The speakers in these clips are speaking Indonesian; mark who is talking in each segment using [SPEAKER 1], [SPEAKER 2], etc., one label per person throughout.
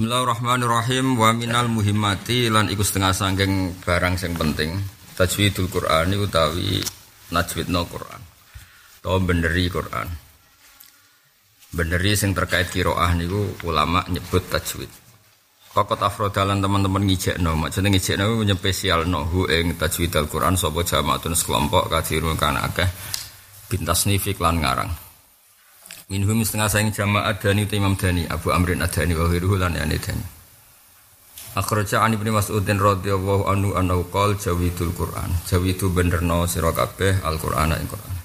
[SPEAKER 1] Bismillahirrahmanirrahim. Wa minal muhimmati lan iku setengah sanggeng barang sing penting. Tajwidul Qur'ani utawi najwidno Qur'an. Atau beneri Qur'an. Beneri sing terkait kiroah niku ulama nyebut tajwid. Kokot afrodalan teman-teman ngijekno. Maksudnya ngijekno nyepesial no hu ing tajwid Al-Qur'an sapa jamaatun sekelompok kadirun kana akeh. Bintas nifik lan ngarang Minhum setengah sayang jamaah dani Imam Dani Abu Amrin Adani wa hiruhu lan yani Dani. Akhraja an Ibnu Mas'udin radhiyallahu anhu annahu qol jawidul Qur'an. Jawidu benerno sira kabeh Al-Qur'an ing Qur'an.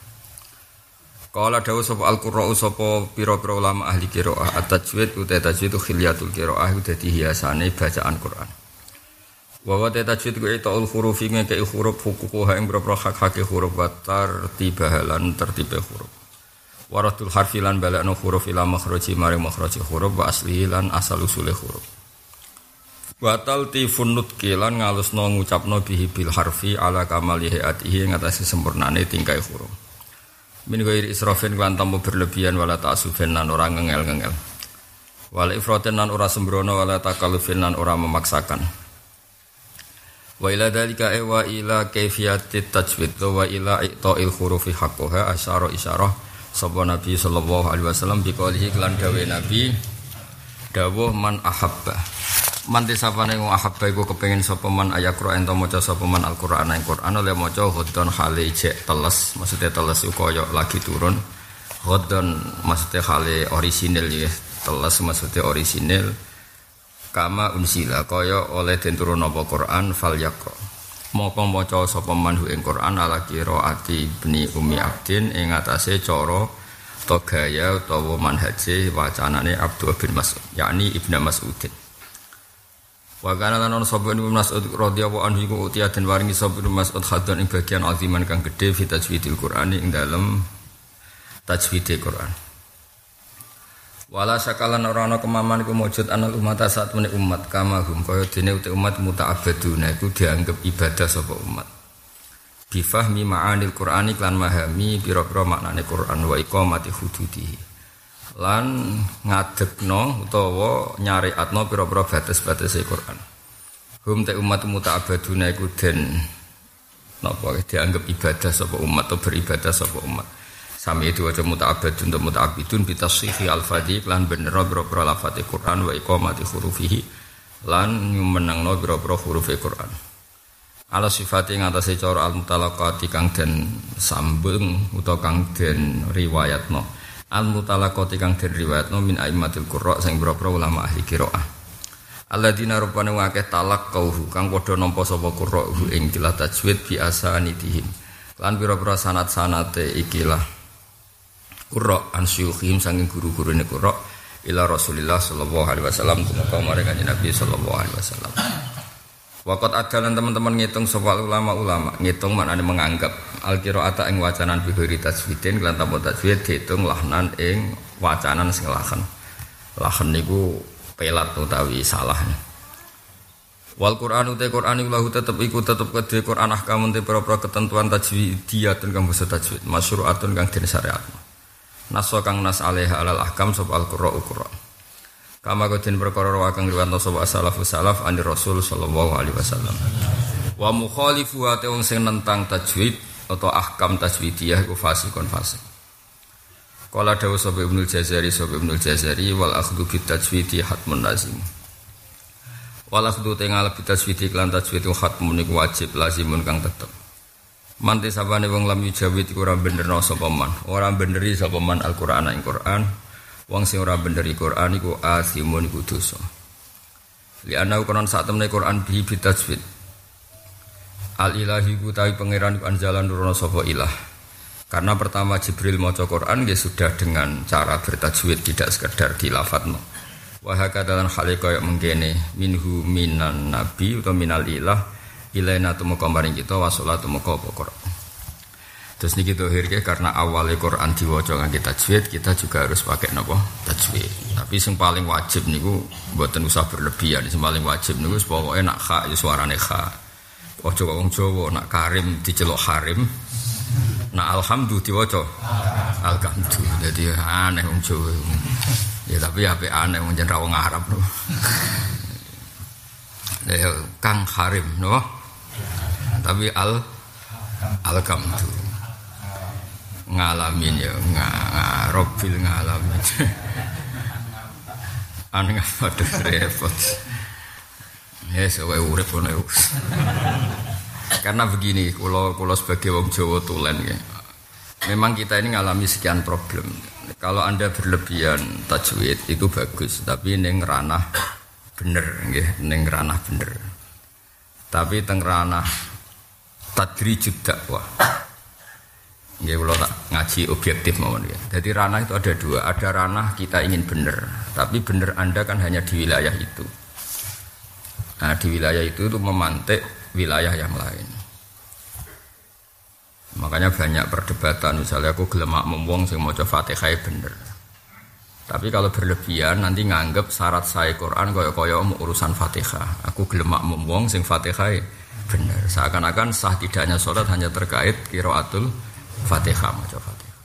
[SPEAKER 1] Kala dawu sapa Al-Qur'an sapa pira-pira ulama ahli qiraah at-tajwid uta tajwid khilyatul qiraah dadi hiasane bacaan Qur'an. Wa wa tajwid ku itaul huruf ing ke huruf hukukuha ing pira-pira hak-hak huruf wa tartibahalan tertibe huruf Waratul harfi lan balakno huruf ila makhraji mari makhraji huruf wa asli lan asal usule huruf. Batal tifun nutki lan ngalusno ngucapno bihi bil harfi ala kamali hayatihi ngatasi sempurnane tingkai huruf. Min ghairi israfin lan tamu berlebihan wala ta'sufin lan ora ngengel-ngengel. Wala ifratin lan ora sembrono wala takallufin lan ora memaksakan. Wa ila dalika e wa ila kaifiyatit tajwid wa ila i'ta'il hurufi haqqaha asyara isyarah sapa Nabi sallallahu alaihi wasallam biqaulihi kelan dawe Nabi dawuh man ahabba. Man tisapane wong ahabba iku kepengin sapa man ayakra ento maca sapa man Al-Qur'an ing Qur'an oleh maca hodon hale jek teles maksudnya teles iku kaya lagi turun. Hodon maksudnya hale orisinil ya teles maksudnya orisinil. Kama unsila kaya oleh den turun apa Qur'an fal yakra moko maca sapa manhu ing Quran ala qiraati ibni Ummi Abdin ing atase cara to gaya utawa manhaje wacanane Abdul bin Mas'ud yakni Ibnu Mas'udin. Wa kana lan ana sapa Ibnu Mas'ud radhiyallahu anhu iku utiya den waringi sapa Ibnu Mas'ud hadan ing bagian aziman kang gedhe fi tajwidil Qur'an ing dalem tajwidil Qur'an Wala sakalan ora ana kemaman iku mujud anal umat saat meneh umat kama hum kaya dene uti umat muta'abbaduna iku dianggap ibadah sapa umat. Bifahmi ma'anil Qur'ani klan mahami pira-pira maknane Qur'an wa iqamati hududihi. Lan ngadegno utawa nyariatno pira-pira batas-batas Qur'an. Hum te umat muta'abbaduna iku den napa dianggap ibadah sapa umat atau beribadah sapa umat. Sami itu wajah muta'abad untuk muta'abidun bitasihi al-fadhi lan bener biro-biro lafati Qur'an wa iqamati hurufihi lan menangno biro-biro hurufi Qur'an. Ala sifati ngatasi cara al-mutalaqati kang den sambung utawa kang den riwayatno. Al-mutalaqati kang den riwayatno min aimatil qurra sing biro-biro ulama ahli qiraah. Alladzina rupane wakeh talak kauhu kang padha nampa sapa qurra ing kilah tajwid bi asanidihim. Lan pira-pira sanat-sanate ikilah Qurra an syuyukhihim saking guru ini Qurra ila Rasulillah sallallahu alaihi wasallam tumeka maring kanjeng Nabi sallallahu alaihi wasallam. Wakat adalan teman-teman ngitung soal ulama-ulama ngitung maknanya menganggap al qiraata ing wacanan bihuri tajwidin kelan tanpa tajwid dihitung lahnan ing wacanan sing lahan. Lahan niku pelat utawi salah. Wal Quran utai Quran iku lahu tetep iku tetep kedhe Quran ahkam te pira-pira ketentuan tajwidiyatun kang basa tajwid masyru'atun kang den syariatno. Naso kang nas alaiha alal ahkam sop al qurra ukra. Kama kodin perkara wa kang riwanto sop asalafu salaf ani Rasul sallallahu alaihi wasallam. Wa mukhalifu ate wong sing nentang tajwid atau ahkam tajwidiyah iku fasikon fasik. Kala dawu sapa Ibnu Jazari sapa Ibnu Jazari wal akhdhu bit tajwidi hatmun lazim. Wal akhdhu tengal bit tajwidi lan tajwid hatmun iku wajib lazimun kang tetep. Manti sabane wong lam yujawid iku ora benerno sapa man. Ora beneri sapa man Al-Qur'an ing Qur'an. Wong sing ora beneri Qur'an iku asimun iku dosa. Li ana konon sak temne Qur'an bi bitajwid. Al ilahi ku tawi pangeran iku anjalan nurono sapa ilah. Karena pertama Jibril maca Quran dia sudah dengan cara bertajwid tidak sekedar dilafatno. Wa hakadalan hale kaya mengkene minhu minan nabi atau minal ilah ilaina tumeka maring kita wasolat tumeka apa Quran. Terus niki dohir karena awalnya Quran diwaca ngangge tajwid, kita juga harus pakai napa? Tajwid. Tapi yang paling wajib niku mboten usah berlebihan. Sing paling wajib niku pokoke nak kha ya suarane kha. Ojo wong Jawa nak karim diceluk harim. Nak alhamdulillah diwaca alhamdulillah. Jadi aneh wong Jawa. Ya tapi apa aneh wong jeneng wong Arab. Ya Kang Harim no. Tapi al al kamtu ngalamin ya ngarobil ngalamin. Aneh aduh repot. Ya sesuai urip ngono Karena begini, kalau kalau sebagai wong Jawa tulen ya. Memang kita ini ngalami sekian problem. Kalau Anda berlebihan tajwid itu bagus, tapi neng ranah bener neng ranah bener. Tapi teng ranah tadrijud dakwah. Nggih kula tak ngaji objektif mawon ya. Jadi ranah itu ada dua, ada ranah kita ingin bener, tapi bener Anda kan hanya di wilayah itu. Nah, di wilayah itu itu memantik wilayah yang lain. Makanya banyak perdebatan misalnya aku gelemak wong sing maca Fatihah bener. Tapi kalau berlebihan nanti nganggep syarat saya Quran kaya urusan Fatihah. Aku gelemak wong sing Fatihah bener. Seakan-akan sah tidaknya sholat hanya terkait kiraatul Fatihah maca Fatihah.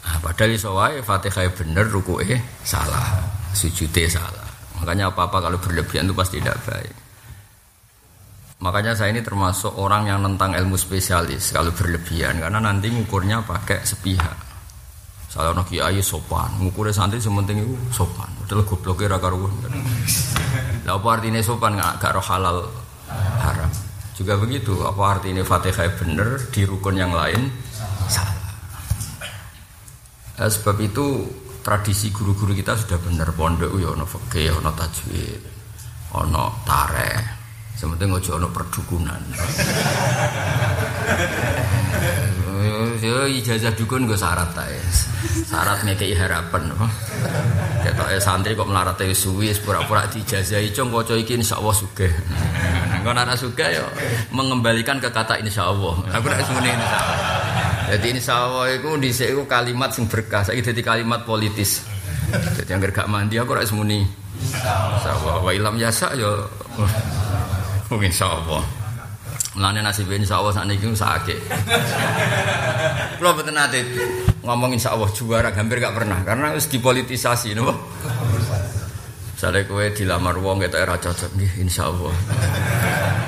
[SPEAKER 1] Nah, padahal iso wae Fatihah bener rukuke salah, sujude salah. Makanya apa-apa kalau berlebihan itu pasti tidak baik. Makanya saya ini termasuk orang yang tentang ilmu spesialis kalau berlebihan karena nanti ngukurnya pakai sepihak. Salah nak kiai sopan, ngukurnya santri sementing itu sopan. Udah gobloknya raka karuan. Lah apa artinya sopan nggak gak roh halal haram. Juga begitu, apa artinya Fatihah bener di rukun yang lain salah. Nah, sebab itu tradisi guru-guru kita sudah bener pondok ya ono fikih, ono tajwid, ono tareh Sementing ojo ono perdukunan. Yo ijazah dukun gue syarat ta Syarat ngekei harapan apa. Ketoke santri kok melarat suwi pura-pura dijazahi cung waca iki insyaallah sugih. Engko nek sugih yo mengembalikan ke kata insyaallah. Aku nek semene insyaallah. Jadi insyaallah iku dhisik iku kalimat sing berkah, saiki kalimat politis. Jadi yang gak mandi aku ora semuni. Insyaallah wa ilam yasa yo Insya Allah. Mulane nasib insya Allah saat ini sakit. Kalau betul nanti ngomong insya Allah juara hampir gak pernah karena harus dipolitisasi, nopo. Misalnya kue dilamar wong kita era cocok nih, insya Allah.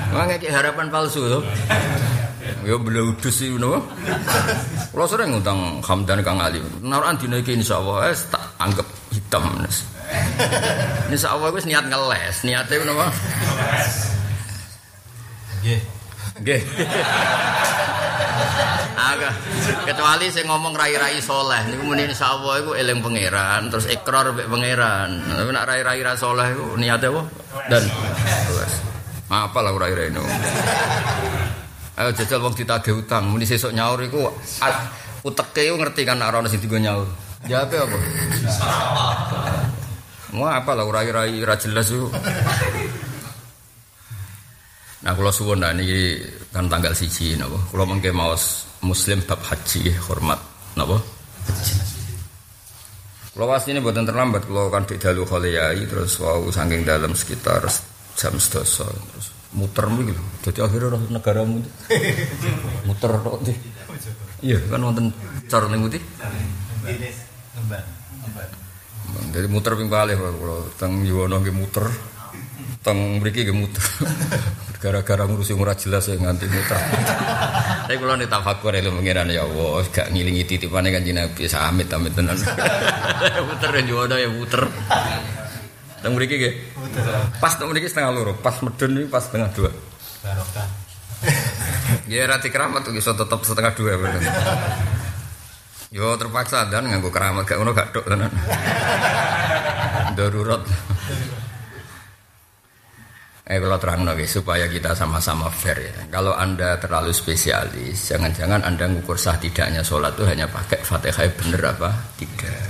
[SPEAKER 1] Memang kayak harapan palsu loh. Ya beliau udus sih, nopo. Kalau sering ngutang Hamdan Kang Ali, naruhan dinaiki insya Allah, eh tak anggap hitam. Insya Allah gue niat ngeles, niatnya nopo. Nggih. Nggih. Aga kecuali saya ngomong rai-rai soleh niku muni insyaallah iku eling pangeran terus ikrar mek pangeran. Tapi nak rai-rai ra soleh iku niate apa? Dan apa lah rai-rai niku. Ayo jajal wong ditagih utang, muni sesuk nyaur iku uteke ngerti kan nek ana sing nyaur. Jawabe apa? Mau apa lah rai-rai ra jelas iku. Nah, kalau suwun nah ini kan tanggal siji, nabo. Kalau mungkin mau Muslim bab haji hormat, nabo. Kalau pas ini buatan terlambat, kalau kan di dalu kholiyai terus wow saking dalam sekitar jam sedoso terus muter gitu. Jadi akhirnya orang negara muter, muter kok deh. Iya kan wonten cor ning muti. Jadi muter ping balik kalau teng Yuwono muter, teng mriki nggih muter. gara-gara ngurusi murah jelas ya nganti muter. Tapi kalau nih tafakur itu mengira ya Allah, gak ngilingi titipannya kan Nabi amit amit tenan. muter dan juga ya muter. Dan mereka ke, pas tuh mereka setengah loro, pas medun ini pas setengah dua. Barokah. Ya rati keramat tuh bisa tetap setengah dua bener. Yo terpaksa dan nganggu keramat gak ngono gak dok tenan. Darurat. Eh kalau terang lagi supaya kita sama-sama fair ya. Kalau anda terlalu spesialis, jangan-jangan anda ngukur sah tidaknya sholat itu hanya pakai fatihah bener apa tidak.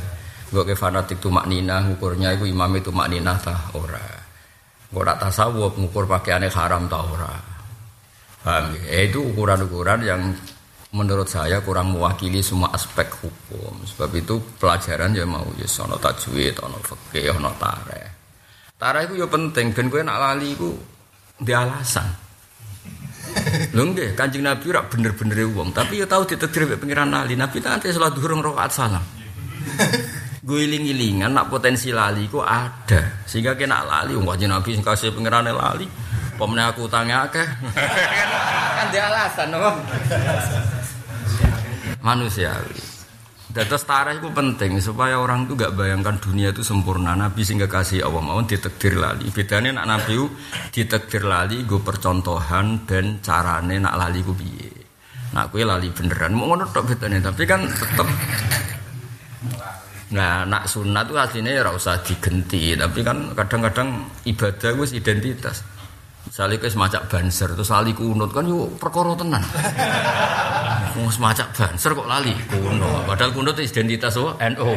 [SPEAKER 1] Gue ke fanatik tuh maknina ngukurnya itu imam itu maknina tah ora. Gue tak tasawuf ngukur pakaiannya haram tah ora. Paham? Eh, itu ukuran-ukuran yang menurut saya kurang mewakili semua aspek hukum. Sebab itu pelajaran ya mau ya sono tajwid, ono fikih, ono tareh. Tara itu ya penting ben kowe nak lali iku di alasan. Lho nggih, Kanjeng Nabi ora bener-bener wong, tapi ya tahu ditetir mek pengiran lali. Nabi tak ate salat dhuwur rakaat salam. guling-gilingan nak potensi lali ku ada. Sehingga kena lali wong kanjeng Nabi sing kasih pangerane lali. Pemene aku utangnya akeh. kan dia alasan apa? Manusiawi. Dados tarah itu penting supaya orang itu gak bayangkan dunia itu sempurna. Nabi sehingga kasih Allah mau ditekdir lali. Bedanya nak Nabi itu ditekdir lali gue percontohan dan carane nak lali gue biye. Nak gue lali beneran mau ngono tok bedanya tapi kan tetep Nah, nak sunat itu aslinya ya usah digenti, tapi kan kadang-kadang ibadah gue identitas. Misalnya ke semacam banser, terus lali kunut kan yuk perkara tenan. Mau semacam banser kok lali kuno. Padahal kunut identitas oh NO.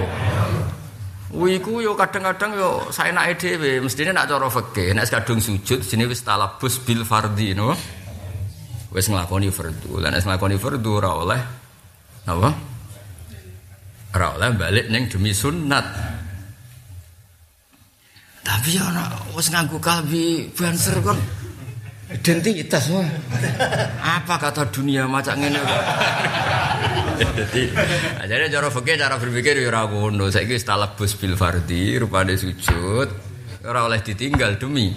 [SPEAKER 1] Wiku yo kadang-kadang yo saya nak edw, mestinya nak cara fakih, nak kadung sujud, sini wis talabus bil fardi, no. Wis ngelakoni fardu, dan wis ngelakoni fardu ora oleh, apa? Ora balik neng demi sunat. Tapi ya nak wis nganggo kalbi banser kon identitas wah. Apa kata dunia macam ngene. Jadi ajarnya cara fikih cara berpikir ya ora ngono. Saiki wis talabus bil fardhi rupane sujud ora oleh ditinggal demi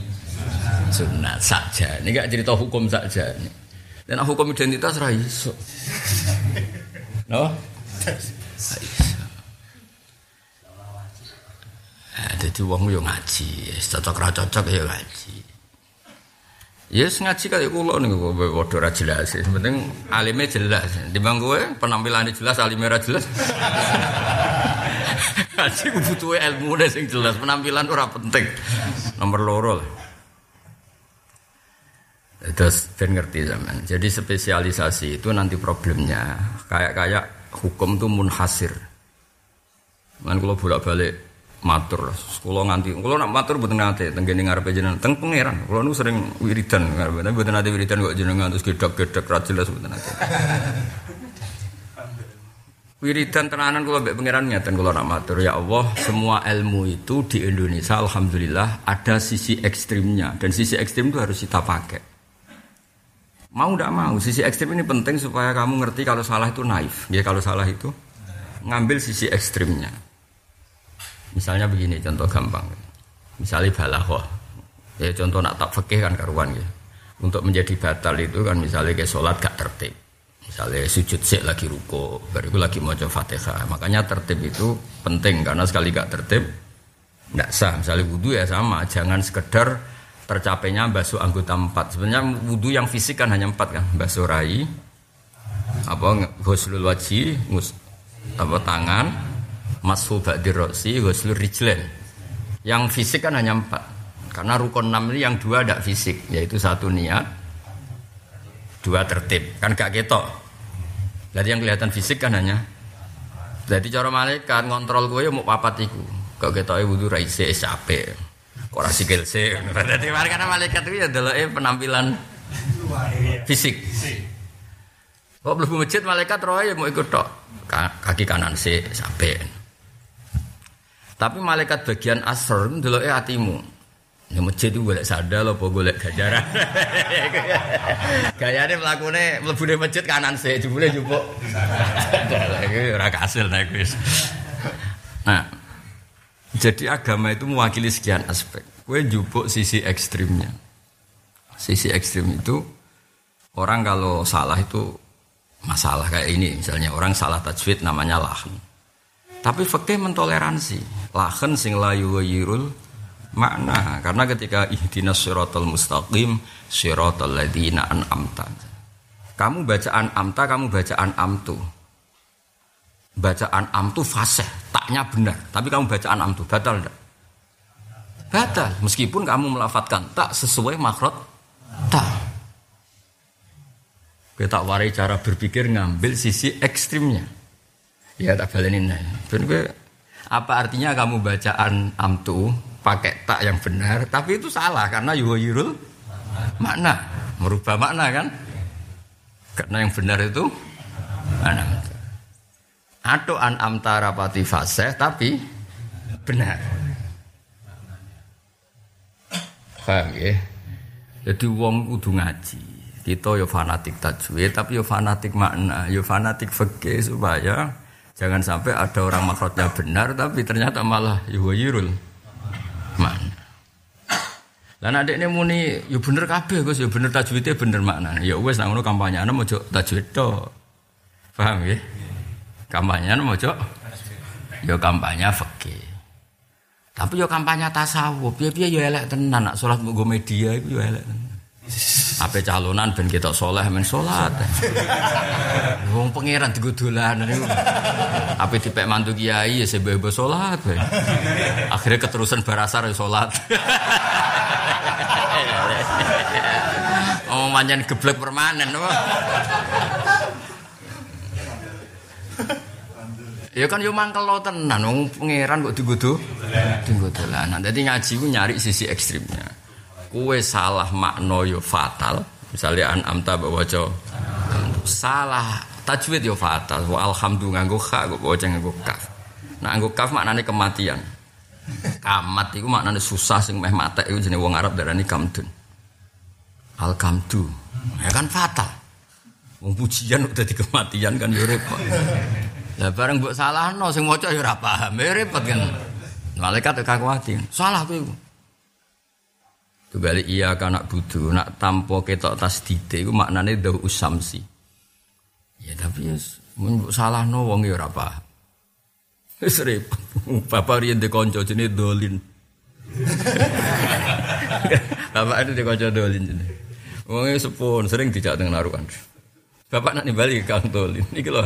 [SPEAKER 1] sunat saja. Ini gak cerita hukum saja. Dan hukum identitas ra iso. No? Jadi wong yo ngaji, cocok ra cocok ya ngaji. Ya yes, ngaji kaya kula niku padha ra jelas. Penting alime jelas. Timbang kowe penampilane jelas alime ra jelas. Ngaji ku butuh ilmu sing jelas, penampilan ora penting. Nomor loro lah. Terus ben ngerti zaman. Jadi spesialisasi itu nanti problemnya kayak kayak hukum itu munhasir. Man kalau bolak-balik matur. Kula nganti kula nak matur mboten nate teng kene ngarepe jenengan teng pangeran. Kula nu sering wiridan ngarepe mboten nate wiridan kok jenengan terus gedhek-gedhek ra jelas mboten nate. Wiridan tenanan kula mbek pangeran ngeten kula nak matur. Ya Allah semua ilmu itu di Indonesia alhamdulillah ada sisi ekstrimnya. Dan sisi ekstrim itu harus kita pakai. Mau tidak mau sisi ekstrim ini penting supaya kamu ngerti kalau salah itu naif. Ya kalau salah itu ngambil sisi ekstrimnya Misalnya begini contoh gampang. Misalnya balaghah. Ya contoh nak tak fikih kan karuan ya. Untuk menjadi batal itu kan misalnya kayak sholat gak tertib. Misalnya sujud sik lagi ruko, baru lagi mau coba fatihah. Makanya tertib itu penting karena sekali gak tertib tidak sah. Misalnya wudhu ya sama, jangan sekedar tercapainya basuh anggota empat. Sebenarnya wudhu yang fisik kan hanya empat kan, basuh rai, apa ghuslul wajib, apa tangan, mashu ba'dir roksi ghuslu rijlen yang fisik kan hanya empat. Karena rukun enam ini yang dua tidak fisik yaitu satu niat dua tertib. Kan gak ketok. Jadi yang kelihatan fisik kan hanya. Jadi cara malaikat ngontrol gue mau papat iku. Kok ketoknya wudhu raise capek kok rasi gelse jadi karena malaikat itu ya adalah eh, penampilan fisik. Kok belum masjid malaikat roh ya mau ikut tok. Kaki kanan sih sampai tapi malaikat bagian asr dulu hatimu. Ya masjid itu boleh sadar apa boleh gajaran. Gayane mlakune mlebune masjid kanan sih, jebule jupuk. Iki ora kasil nek wis. Nah, jadi agama itu mewakili sekian aspek. Kue jupuk sisi ekstrimnya. Sisi ekstrim itu orang kalau salah itu masalah kayak ini misalnya orang salah tajwid namanya lahan tapi fakih mentoleransi. Lahen sing layu yirul makna. Karena ketika ihdinas syiratal mustaqim syiratal ladina an'amta. Kamu bacaan amta, kamu bacaan amtu. Bacaan amtu fasih, taknya benar. Tapi kamu bacaan amtu, batal enggak? Batal. Meskipun kamu melafatkan tak sesuai makrot tak. Kita warai cara berpikir ngambil sisi ekstrimnya. Ya tak balenin. Gue apa artinya kamu bacaan amtu pakai tak yang benar, tapi itu salah karena yuhirul makna, merubah makna kan? Karena yang benar itu mana? Atau an amtara pati fasih tapi benar. Paham ya? Jadi wong kudu ngaji. Kita yo fanatik tajwid tapi yo fanatik makna, yo fanatik fikih supaya Jangan sampai ada orang makrotnya benar tapi ternyata malah yuwayirul mana. Lah nek ini muni ya bener kabeh Gus, ya bener tajwidnya bener makna. Ya wis nang ngono kampanye ana mojo tajwid to. Paham ya? Kampanye mojo ya kampanye fikih. Tapi ya kampanye tasawuf, piye-piye ya elek tenan nak salat nggo media iku ya elek tenan. Ape calonan ben kita soleh men salat. Wong pangeran digo dolanan niku. Ape dipek mantu kiai ya sebe salat. Akhirnya keterusan barasar ya salat. Oh manjan geblek permanen? Ya kan yo mangkel lo tenan wong pangeran kok digodo. Digodo dolanan. Dadi ngaji ku nyari sisi ekstrimnya kue salah makna yo fatal. Misalnya an amta bawa salah tajwid yo fatal. Wa alhamdulillah nganggo kha kok baca nganggo kaf. Nah nganggo kaf maknane kematian. Kamat itu maknane susah sing meh mate itu jenenge wong Arab darani kamdun. Al kamdu ya kan fatal. Wong pujian udah di kematian kan yo repot. Lah bareng mbok salahno sing maca yo ora paham repot kan. Malaikat kakuatin salah tuh Tugale iya kanak budu, nak tampo ketok tas dite iku maknane dawu usamsi. Ya tapi ya salah no wong ya. Wis repot. Bapak riyen de kanca jenenge Dolin. Bapak de kanca Dolin jenenge. Wong sepun sering dijak teng narukan. Bapak nak nimbali Kang Dolin. Iki lho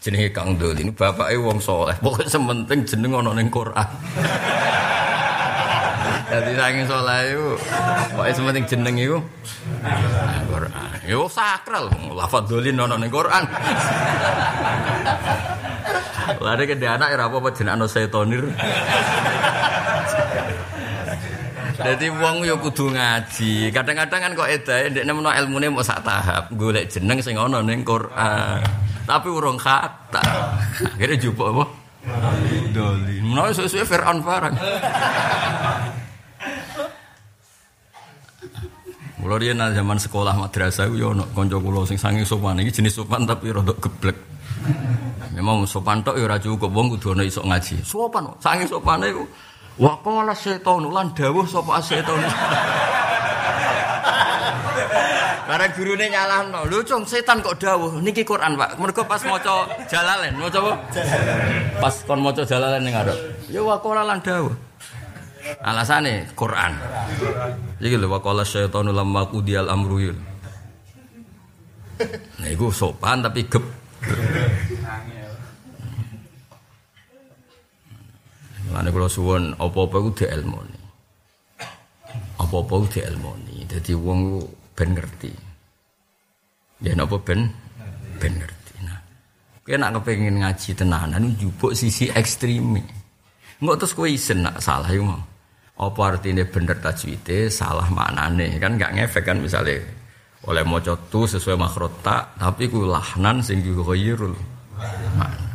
[SPEAKER 1] jenenge Kang Dolin. Bapake wong soleh. Pokoke sementing jeneng ana ning Quran. Jadi saking soleh itu, pokoknya sementing jeneng itu, Quran. Yo sakral, lafadz dolin nono ning Quran. Lari ke anak ya apa apa jeneng ano setonir. Jadi wong yo kudu ngaji. Kadang-kadang kan kok edae ndekne ilmu ilmune mau sak tahap, golek jeneng sing ana ning Quran. Tapi urung kata. Akhirnya jupuk apa? Dolin. Menawa sesuai Fir'aun barang. Kulo riyen zaman sekolah madrasah yo ono kanca kula sing saking sopan iki jenis sopan tapi rada geblek. Memang sopan tok yo ora cukup wong kudu ono iso ngaji. Sopan saking sopane iku wa qala setan lan dawuh sapa setan. Bareng gurune nyalahno. Lho cung setan kok dawuh niki Quran Pak. Mergo pas maca Jalalain, maca apa? Pas kon maca Jalalain ning arep. Ya wa qala lan dawuh. Alasane Quran. Iki lho waqala syaitanu lamma qudiyal amru. Nah iku sopan tapi gep. Mulane kula suwun apa-apa ku dielmoni. Apa-apa ku dielmoni. Dadi wong ben ngerti. Ya napa ben ben ngerti. Nah, kowe nek kepengin ngaji tenanan njupuk sisi ekstreme. Engko terus kowe isen nak salah yo mau apa artinya bener tajwidnya salah maknane. Kan nggak ngefek kan misalnya oleh mau tu sesuai makhrota tapi ku lahnan sing ghairul. Makna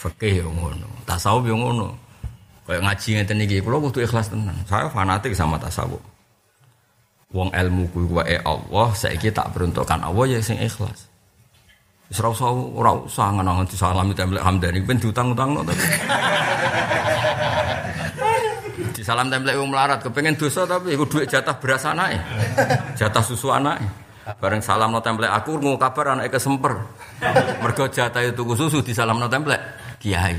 [SPEAKER 1] fikih yo ngono. Tasawuf yo ngono. Kayak ngaji ngeten iki kula kudu ikhlas tenan. Saya fanatik sama tasawuf. Wong ilmu ku wae Allah saiki tak peruntukkan Allah ya sing ikhlas. Wis ora usah ora usah ngono disalami templek hamdani ben diutang-utangno tapi salam template wong melarat kepengen dosa tapi iku duit jatah beras anake. Jatah susu anake. Bareng salam no template aku mau kabar anake kesemper. Mergo jatah itu susu di salam no template kiai.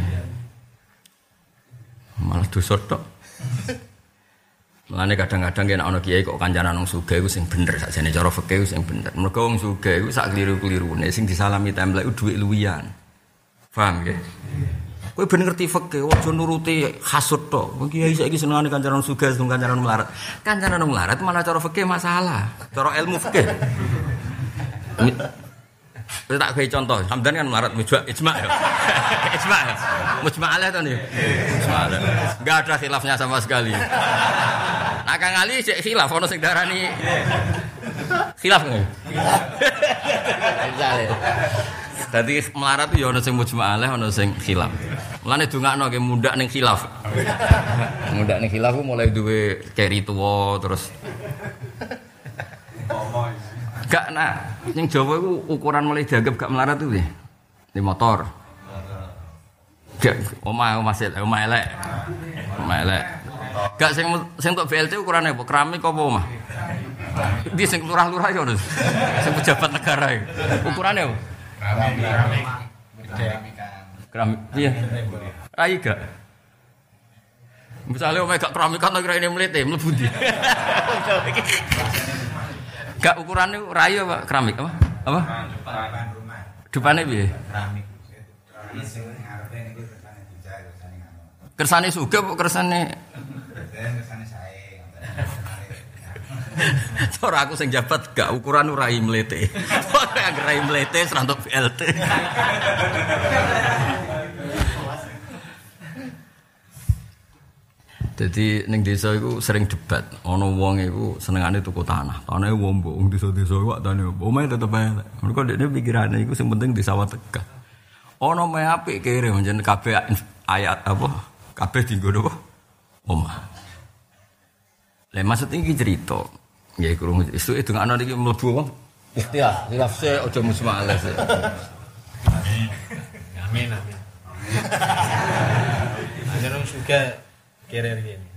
[SPEAKER 1] Malah dosa tok. Mulane kadang-kadang kena ana kiai kok kancanan wong sugih iku sing bener sakjane cara fikih sing bener. Mergo wong sugih iku sak kliru-klirune sing disalami template iku dhuwit luwian. Paham ya? Kowe ben ngerti fikih, aja nuruti hasud tok. Wong kiai saiki senengane kancanan sugih, seneng kancanan melarat. Kancanan melarat malah cara fikih masalah. Cara ilmu fikih. Kita tak kayak contoh, Hamdan kan melarat mujma, ijma ya. ijma ya. Mujma nih. Mujma alah. Gak ada khilafnya sama sekali. Nah Kang Ali cek khilaf, ono sing darani. Khilaf nggak? Dadi melarat ya ana sing mujma'alah ana sing khilaf. Mulane dongakno ke mundak ning khilaf. mundak ning khilaf mulai duwe keri tuwa terus Gak nah, yang Jawa itu ukuran mulai dianggap gak melarat itu ya. Di motor. Gak omah omah sik, omah elek. Omah elek. Gak sing sing untuk BLT ukurane apa? Keramik apa omah? Di sing lurah-lurah ya, sing pejabat negara ya. Ukurannya apa?
[SPEAKER 2] Keramik.
[SPEAKER 1] Keramik. Iya. Rai gak? Misalnya omah gak keramik kan kira ini melete, mlebu ndi? Gak ukurannya rai apa keramik apa? Apa?
[SPEAKER 2] Depan rumah.
[SPEAKER 1] Depannya piye?
[SPEAKER 2] Keramik. Kersane dijak kersane.
[SPEAKER 1] Kersane suge apa kersane
[SPEAKER 2] Dan kersane sae.
[SPEAKER 1] Ora aku sing jabat gak ukuran rai melete. Ora rai melete serantuk BLT. Jadi ning desa iku sering debat. Ana wong iku senengane tuku tanah. Tanahnya wong mbok desa-desa iku tane opo. Omahe tetep ae. Mergo dekne pikirane iku sing penting di sawah tegah. Ana meh apik kere njen kabeh ayat apa? Kabeh dienggo napa? Omah. Lah maksud iki cerita. Ya iku rung isu itu ana iki mlebu wong. Ikhtiar, hilaf se aja musma'alah se.
[SPEAKER 3] Amin amin. Aja dong suka kere gini.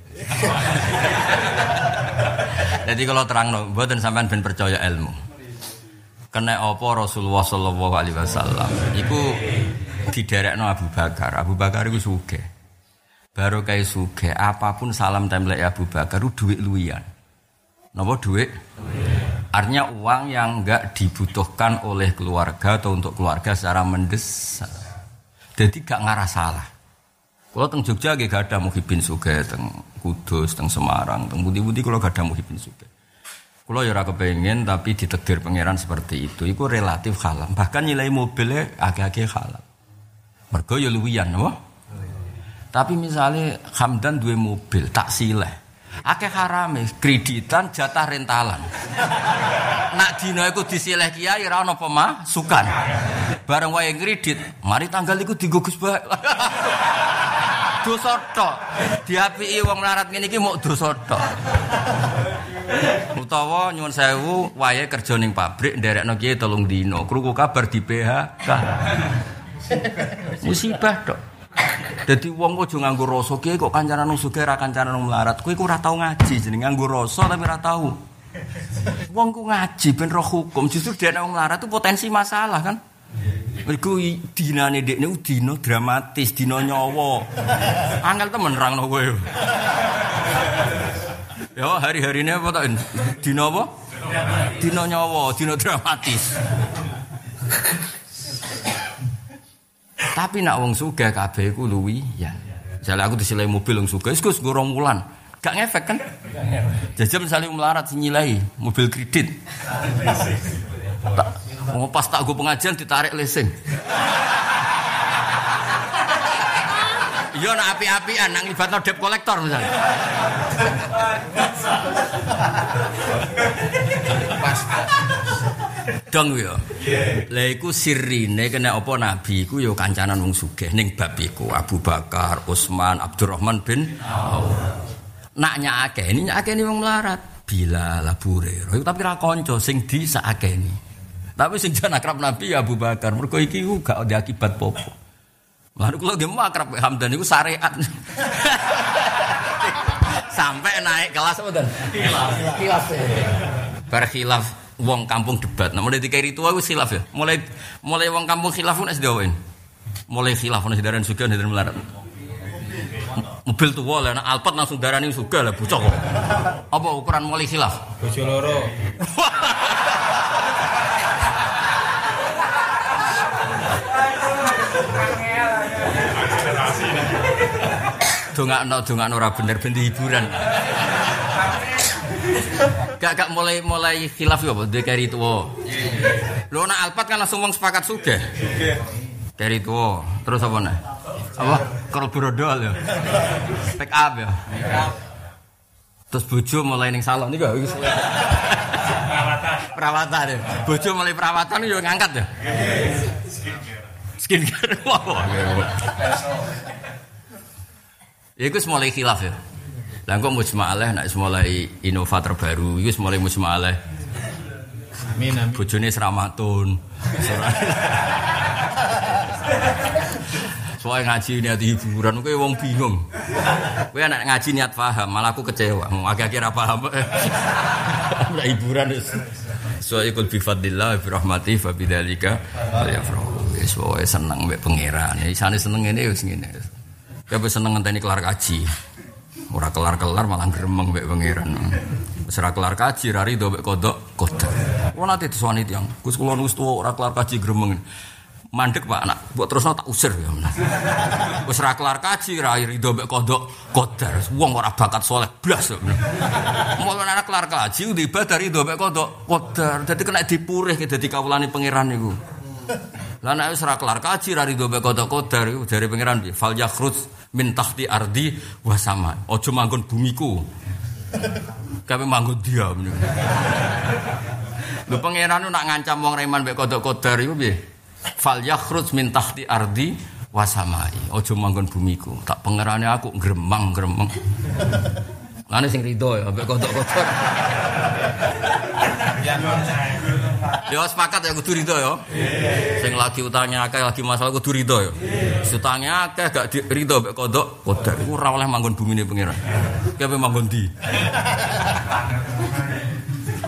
[SPEAKER 1] Jadi kalau terang no, buatan sampean ben percaya ilmu. Kena apa Rasulullah Sallallahu Alaihi Wasallam. Iku diderekno Abu Bakar. Abu Bakar itu suge. Baru kayak suge. Apa pun salam template Abu Bakar itu duit luian. Napa duit? Artinya uang yang enggak dibutuhkan oleh keluarga atau untuk keluarga secara mendesak. Jadi gak ngarah salah. Kalau teng Jogja gak ada muhibin suge, teng Kudus, teng Semarang, teng Budi-Budi kalau gak ada muhibin suge. Kalau ya ora kepengen tapi ditegur pangeran seperti itu, itu relatif halal. Bahkan nilai mobilnya agak-agak halal. Mergo ya luwian, apa? Tapi misalnya Hamdan dua mobil tak sileh. Akeh harame kreditan jatah rentalan. Nak dina iku disileh kiai ora ana pemasukan. Bareng wae kredit, mari tanggal iku digugus bae. dosa tok. Diapiki wong melarat ngene iki mok dosa tok. Utawa nyuwun sewu wayahe kerja ning pabrik nderekno kiye telung dino, krungu kabar di PHK. Musibah tok. Dadi wong kok nganggo rasa kiye kok kancanan wong sugih ra kancanan wong melarat. Kowe ku ora tau ngaji jeneng nganggo rasa tapi ora tau. Wong ngaji ben roh hukum, justru dene wong melarat itu potensi masalah kan. Iku dinane dekne dina dramatis, dina nyawa. Angel temen nerangno kowe. Ya hari-hari ini apa tak? Dina apa? Nyawa, dina dramatis. Tapi nak wong sugih kabeh iku luwiyan. Misalnya aku disilai mobil wong sugih, wis nggo rong wulan. Gak ngefek kan? Jajal misalnya melarat nyilai mobil kredit. Oh, pas tak gue pengajian ditarik lesing. Iya nak api-apian nang libatno debt kolektor misalnya. Dong yo. Lah iku sirine kena apa nabi iku yo kancanan wong sugih ning bab iku Abu Bakar, Utsman, Abdurrahman bin Auf. Nak nyakeni nyakeni wong melarat. Bila labure. Tapi ra kanca sing disakeni. Tapi sing jan akrab Nabi ya Abu Bakar. Mergo iki ku gak ada akibat popo. Lalu kalau dia mau akrab Hamdan itu syariat. Sampai naik kelas apa dan? Khilaf. Bar khilaf wong kampung debat. Nah, mulai dikiri tua itu khilaf ya. Mulai mulai wong kampung khilaf pun SDWN. Mulai khilaf pun sedaran suka sedaran melarat. Mobil tua lah, nah Alphard langsung darani suka lah, bucok. Apa ukuran mulai khilaf?
[SPEAKER 3] Bojo loro.
[SPEAKER 1] Dongakno dongakno ora bener ben hiburan. Gak gak mulai mulai khilaf ya apa kari tuwa. Lho nak Alphard kan langsung wong sepakat sugih. Kari tuwa. Terus apa nih? Apa? Kalau brodol ya. Pick up ya. Terus bojo mulai ning salon niku ya. Perawatan. Perawatan ya. Bojo mulai perawatan yo ngangkat ya. Skincare. Ya iku mulai khilaf ya. Lah kok mujma'alah nek mulai inovator baru, iku mulai mujma'alah.
[SPEAKER 3] Amin amin.
[SPEAKER 1] Bojone seramatun. Soalnya ngaji niat hiburan, kowe wong bingung. Kowe anak ngaji niat paham, malah aku kecewa. Mau akhir-akhir paham. Nah hiburan wis. Soalnya kul bi fadlillah bi rahmati fa bidzalika falyafrahu. Wis seneng mbek pangeran. Ya isane seneng ngene wis ngene. Kowe seneng ngenteni kelar kaji. Ora kelar-kelar malah gremeng mbek pangeran. Ora kelar kaji, ra rido mbek kodok kodok. Ora nate diswani tiyang. Gus kula wis tuwa ora kelar kaji gremeng. Mandek Pak anak, buat terusno tak usir ya. Wis ra kelar kaji, ra rido mbek kodok kodar. Wong ora bakat soleh blas. Mau anak kelar kaji udah ibadah rido mbek kodok kodar. Dadi kena dipurih dadi kawulane pangeran niku. Lah nek wis ora kelar kaji ra rido mbek kodok kodar iku jare pangeran piye? Fal yakhruj min tahti ardi wa sama. Aja manggon bumiku. Kami manggon dia. Lho pangeran nak ngancam wong reman mbek kodok kodar iku piye? Fal yakhruj min tahti ardi wa samai. Aja manggon bumiku. Tak pangerane aku gremang-gremeng. Lane sing rido ya mbek kodok kodar. Ya sepakat ya kudu rido ya. Sing lagi utangnya akeh lagi masalah kudu rido ya. Utangnya akeh gak di, rido mbek kodok kodar iku ora oleh manggon bumine pangeran. Ki ape manggon di.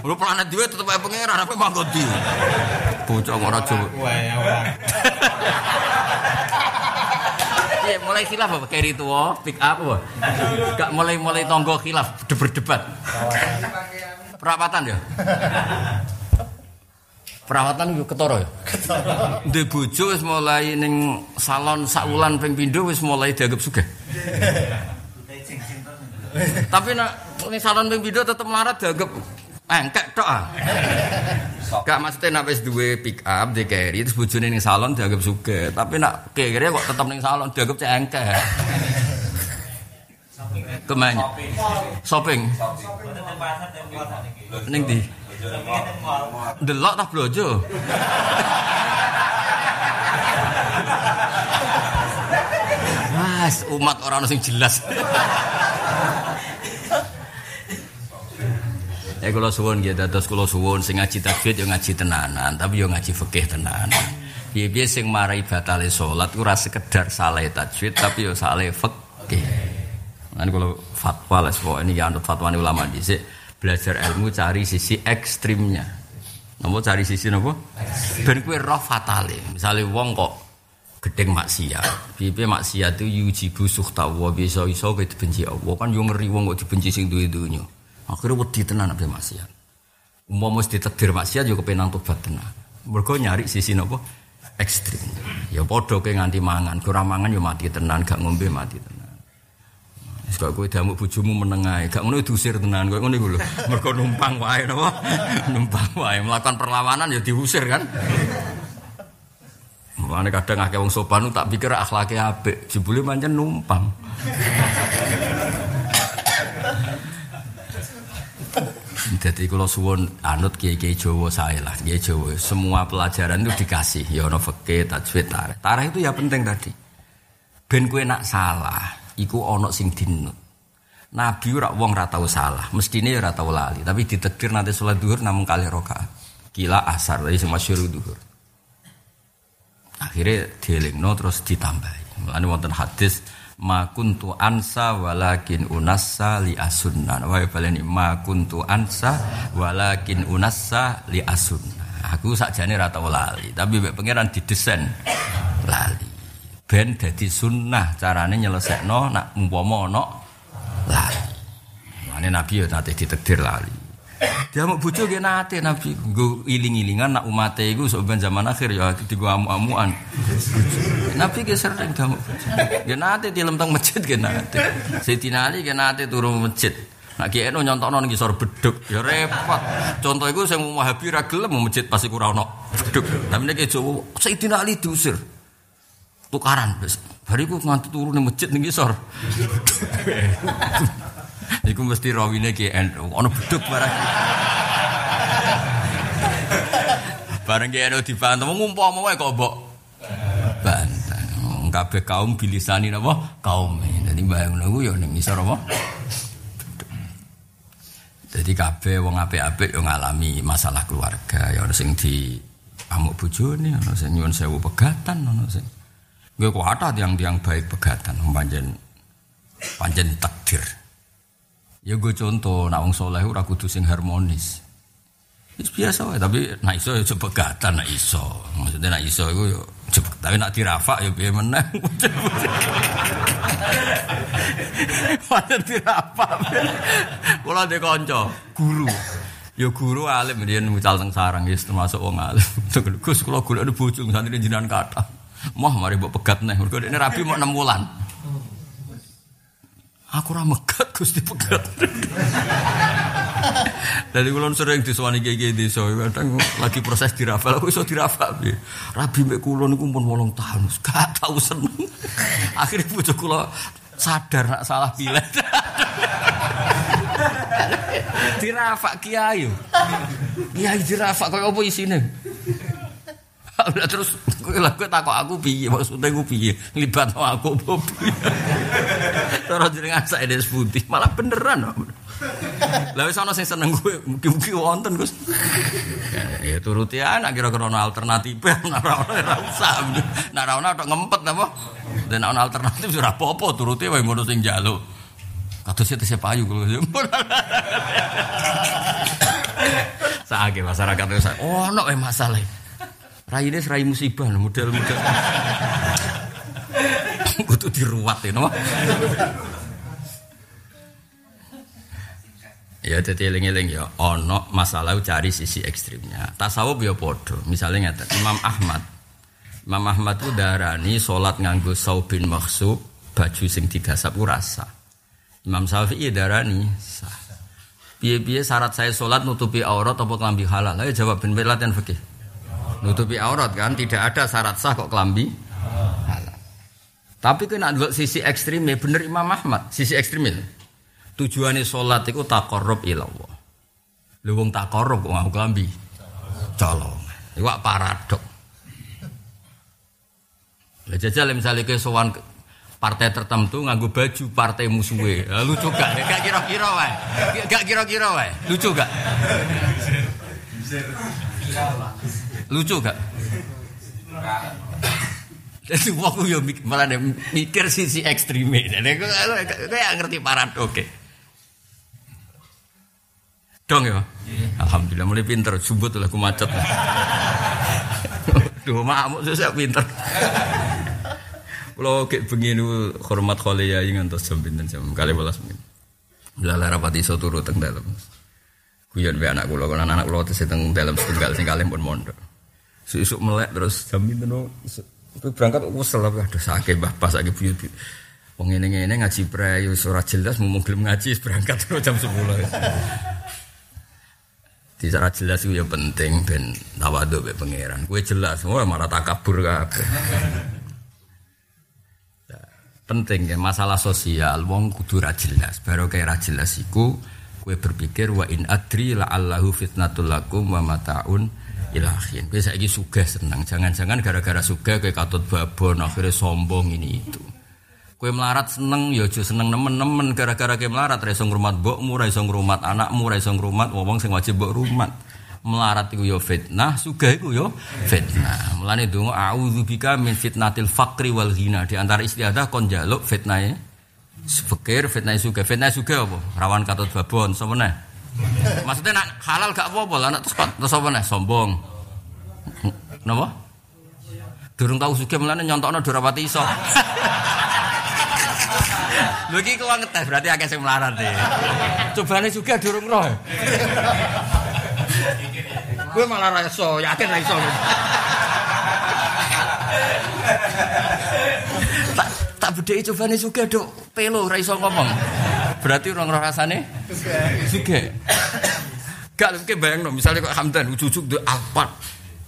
[SPEAKER 1] Lu planet dhewe tetep ae pangeran ape manggon di. Bocah kok ora.
[SPEAKER 3] Wah, ya.
[SPEAKER 1] Iya, mulai khilaf apa keri tua, pick up apa? Gak mulai-mulai tonggo khilaf, berdebat. Perawatan ya? Perawatan yo ketara ya? Ndek bojo wis mulai ning salon sakulan ping pindho wis mulai dianggap sugih. Tapi nak ning salon ping pindho tetep melarat dianggap engkek tok ah. Gak maksudnya nak wis duwe pick up di carry terus bojone ning salon dianggap sugih. Tapi nak carry kok tetep ning salon dianggap cek engkek. Kemanya? Shopping. Ning di. Delok tak blojo. Mas, umat orang sing jelas. Ya kalau suwun gitu, terus kalau suwun sing ngaji tajwid yo ngaji tenanan, tapi yo ngaji fikih tenanan. Piye-piye sing marai batale salat ora sekedar salah tajwid, tapi yo salah fikih. Kan kalau fatwa lah ini ya anut fatwa ulama dhisik belajar ilmu cari sisi ekstrimnya. Nopo cari sisi nopo? Ben kuwi roh fatale. Misale wong kok gedeng maksiat. Piye maksiat itu yujibu suhta wa bisa iso kowe dibenci Allah. Kan yo ngeri wong kok dibenci sing duwe dunya. Akhirnya wedi tenan ape maksiat. Umpama mesti ditedir maksiat yo kepenang tobat tenan. Mergo nyari sisi nopo? Ekstrim. Ya padha kowe nganti mangan, kurang mangan yo mati tenan, gak ngombe mati tenan. Kok kowe damuk bojomu menengae, gak ngono diusir tenan kowe ngono iku lho. Mergo numpang wae napa? numpang wae melakukan perlawanan ya diusir kan. Mulane kadang akeh wong sopan tak pikir akhlake apik, jebule pancen numpang. Jadi kalau suwon anut kiai kiai Jawa saya lah kiai Jawa semua pelajaran itu dikasih ya ono fikih tajwid tarikh tarikh itu ya penting tadi ben kue nak salah iku ono sing dinut Nabi ora wong ora tau salah mestine ora tau lali tapi ditetir nanti sholat duhur namun kali rakaat. Kila asar tadi sing masyhur duhur. Akhirnya dielingno terus ditambahi. Mulane wonten hadis ma kuntu ansa walakin unassa li asunna. Wa baleni ma kuntu ansa walakin unassa li asunna. Aku sakjane ora tau lali tapi mek pangeran didesain lali ben dadi sunnah carane nyelesekno nak umpama ana. Lali Mane nabi ya nate ditakdir lali dia mau bojo ge nate nabi. Nggo iling-ilingan nak umate iku ben zaman akhir ya digo amu-amuan nabi ge sering damuk bojo. Ge nate dilem teng masjid ge nate. Sayyidina Ali ge nate turu masjid. Nak ki eno nyontokno ning ngisor beduk ya repot. Contoh iku sing Wahabi ra gelem masjid pas iku ora ono beduk. Tapi nek Jawa Sayyidina Ali diusir. Tukaran wis. Bariku nganti turu ning masjid ning ngisor. Iku mesti rawine ki ono beduk barang. Bareng ki eno dibantah ngumpama wae kok mbok bantah. Kabeh kaum bilisani napa? Kaum. Dadi bayang ngono ya ning ngisor apa? Jadi kabeh wong apik-apik yo ngalami masalah keluarga, ya ono sing di amuk bojone, ono sing nyuwun sewu pegatan, ono sing Gue kuat tiang-tiang baik pegatan panjen panjen takdir. Ya gue contoh, nak wong soleh ora kudu sing harmonis. Wis biasa wae, tapi nak iso ya coba gatan nak iso. Maksudnya nak iso iku yo coba tapi nak dirafak ya piye meneh. Padahal dirafak. Kula de kanca, guru. Ya guru alim riyen mucal teng sarang ya termasuk wong alim. Gus kula golek bojo santri jenengan kathah. Moh mari mbok pegat neh. Mergo dekne rabi mau 6 wulan. Aku ora megat Gusti pegat. Dari kulon sering disuwani kiai desa, kadang lagi proses dirafal, aku iso dirafal piye. Rabi mek kulon iku pun 8 tahun, gak tau seneng. Akhirnya bojo kula sadar nak salah pilih. dirafak kiai. Kiai dirafak koyo apa isine? Udah terus kowe lah kowe takok aku piye maksudnya aku piye libat aku piye. Terus jenengan saya des putih malah beneran. Lah wis ana sing seneng kowe mugi-mugi wonten Gus. Ya turuti anak kira-kira alternatif nek ora ora usah. Nek ngempet apa. Dan ana alternatif ora apa-apa turuti wae ngono sing njaluk. Kados tese payu kulo. Saake masyarakat wis ono wae masalah. Rai ini serai musibah model-model. Kudu diruat ya, no? Ya jadi eling-eling ya ono masalah cari sisi ekstrimnya. Tasawuf ya podo. Misalnya ngata Imam Ahmad. Imam Ahmad itu darani salat nganggo saubin maksub baju sing digasap ku rasa. Imam Syafi'i darani sah. Piye-piye syarat saya salat nutupi aurat apa kelambi halal? Ayo jawab ben latihan fikih. Nutupi aurat kan tidak ada syarat sah kok kelambi halal. Tapi kena dulu sisi ekstrimnya bener Imam Ahmad, sisi ekstrimnya. Tujuannya sholat itu takorup ilallah. Lu wong takorup kok mau kelambi. Colong. Iku paradok. Lah jajal misalnya ke sowan partai tertentu nganggo baju partai musuhe. Lucu gak? Gak kira-kira wae. Gak kira-kira wae. Lucu gak? Lucu gak? Jadi waktu yo malah mikir sisi ekstrimnya. Jadi kayak ngerti paradok. Dong ya. Alhamdulillah mulai pinter. Subuh tuh aku macet. Duh makmuk saya pinter. Kalau kayak begini hormat kholia yang ngantos jam pinten jam kali balas menit. Bila rapati iso turu teng dalam. Kuyon be anak kula, kan anak kula teng teng dalam setunggal sing kalih pun mondok. Susuk melek terus jam pinten no. berangkat kesel aduh sakit bah pas lagi buyut. Wong ngene-ngene ngaji pre wis ora jelas mau gelem ngaji berangkat terus jam 10. Di jelas itu ya penting ben tawadhu be pangeran. Kue jelas, wah malah takabur kabeh. penting ya masalah sosial wong kudu ra jelas baru kayak ra jelas iku kue berpikir wa in adri la allahu fitnatul lakum wa mataun ilahin kue saiki sugih senang jangan-jangan gara-gara sugih kue katut babon akhirnya sombong ini itu kue melarat seneng ya aja seneng nemen-nemen gara-gara kue melarat ra iso ngrumat mbokmu ra anakmu ra iso ngrumat wong sing wajib mbok rumat melarat iku ya fitnah, sugih iku ya fitnah. Mulane donga auzuubika min fitnatil faqri wal ghina. Di antara istiadah kon njaluk fitnahe fakir, fitnah sugih. Fitnah sugih apa? Rawan katut babon, meneh? Maksudnya nak halal gak apa-apa lah, nak terus terus apa meneh? Sombong. Napa? Durung tahu sugih mulane nyontokno durapati iso. Lho iki kok ngetes berarti akeh sing melarat e. Cobane sugih durung roh. Gue malah ra yakin ra iso. tak tak bedheki cobane sugih dok pelo ra iso ngomong. Berarti orang roh rasane sugih. Gak lu bayang no, misalnya kok Hamdan ujuk-ujuk di Alphard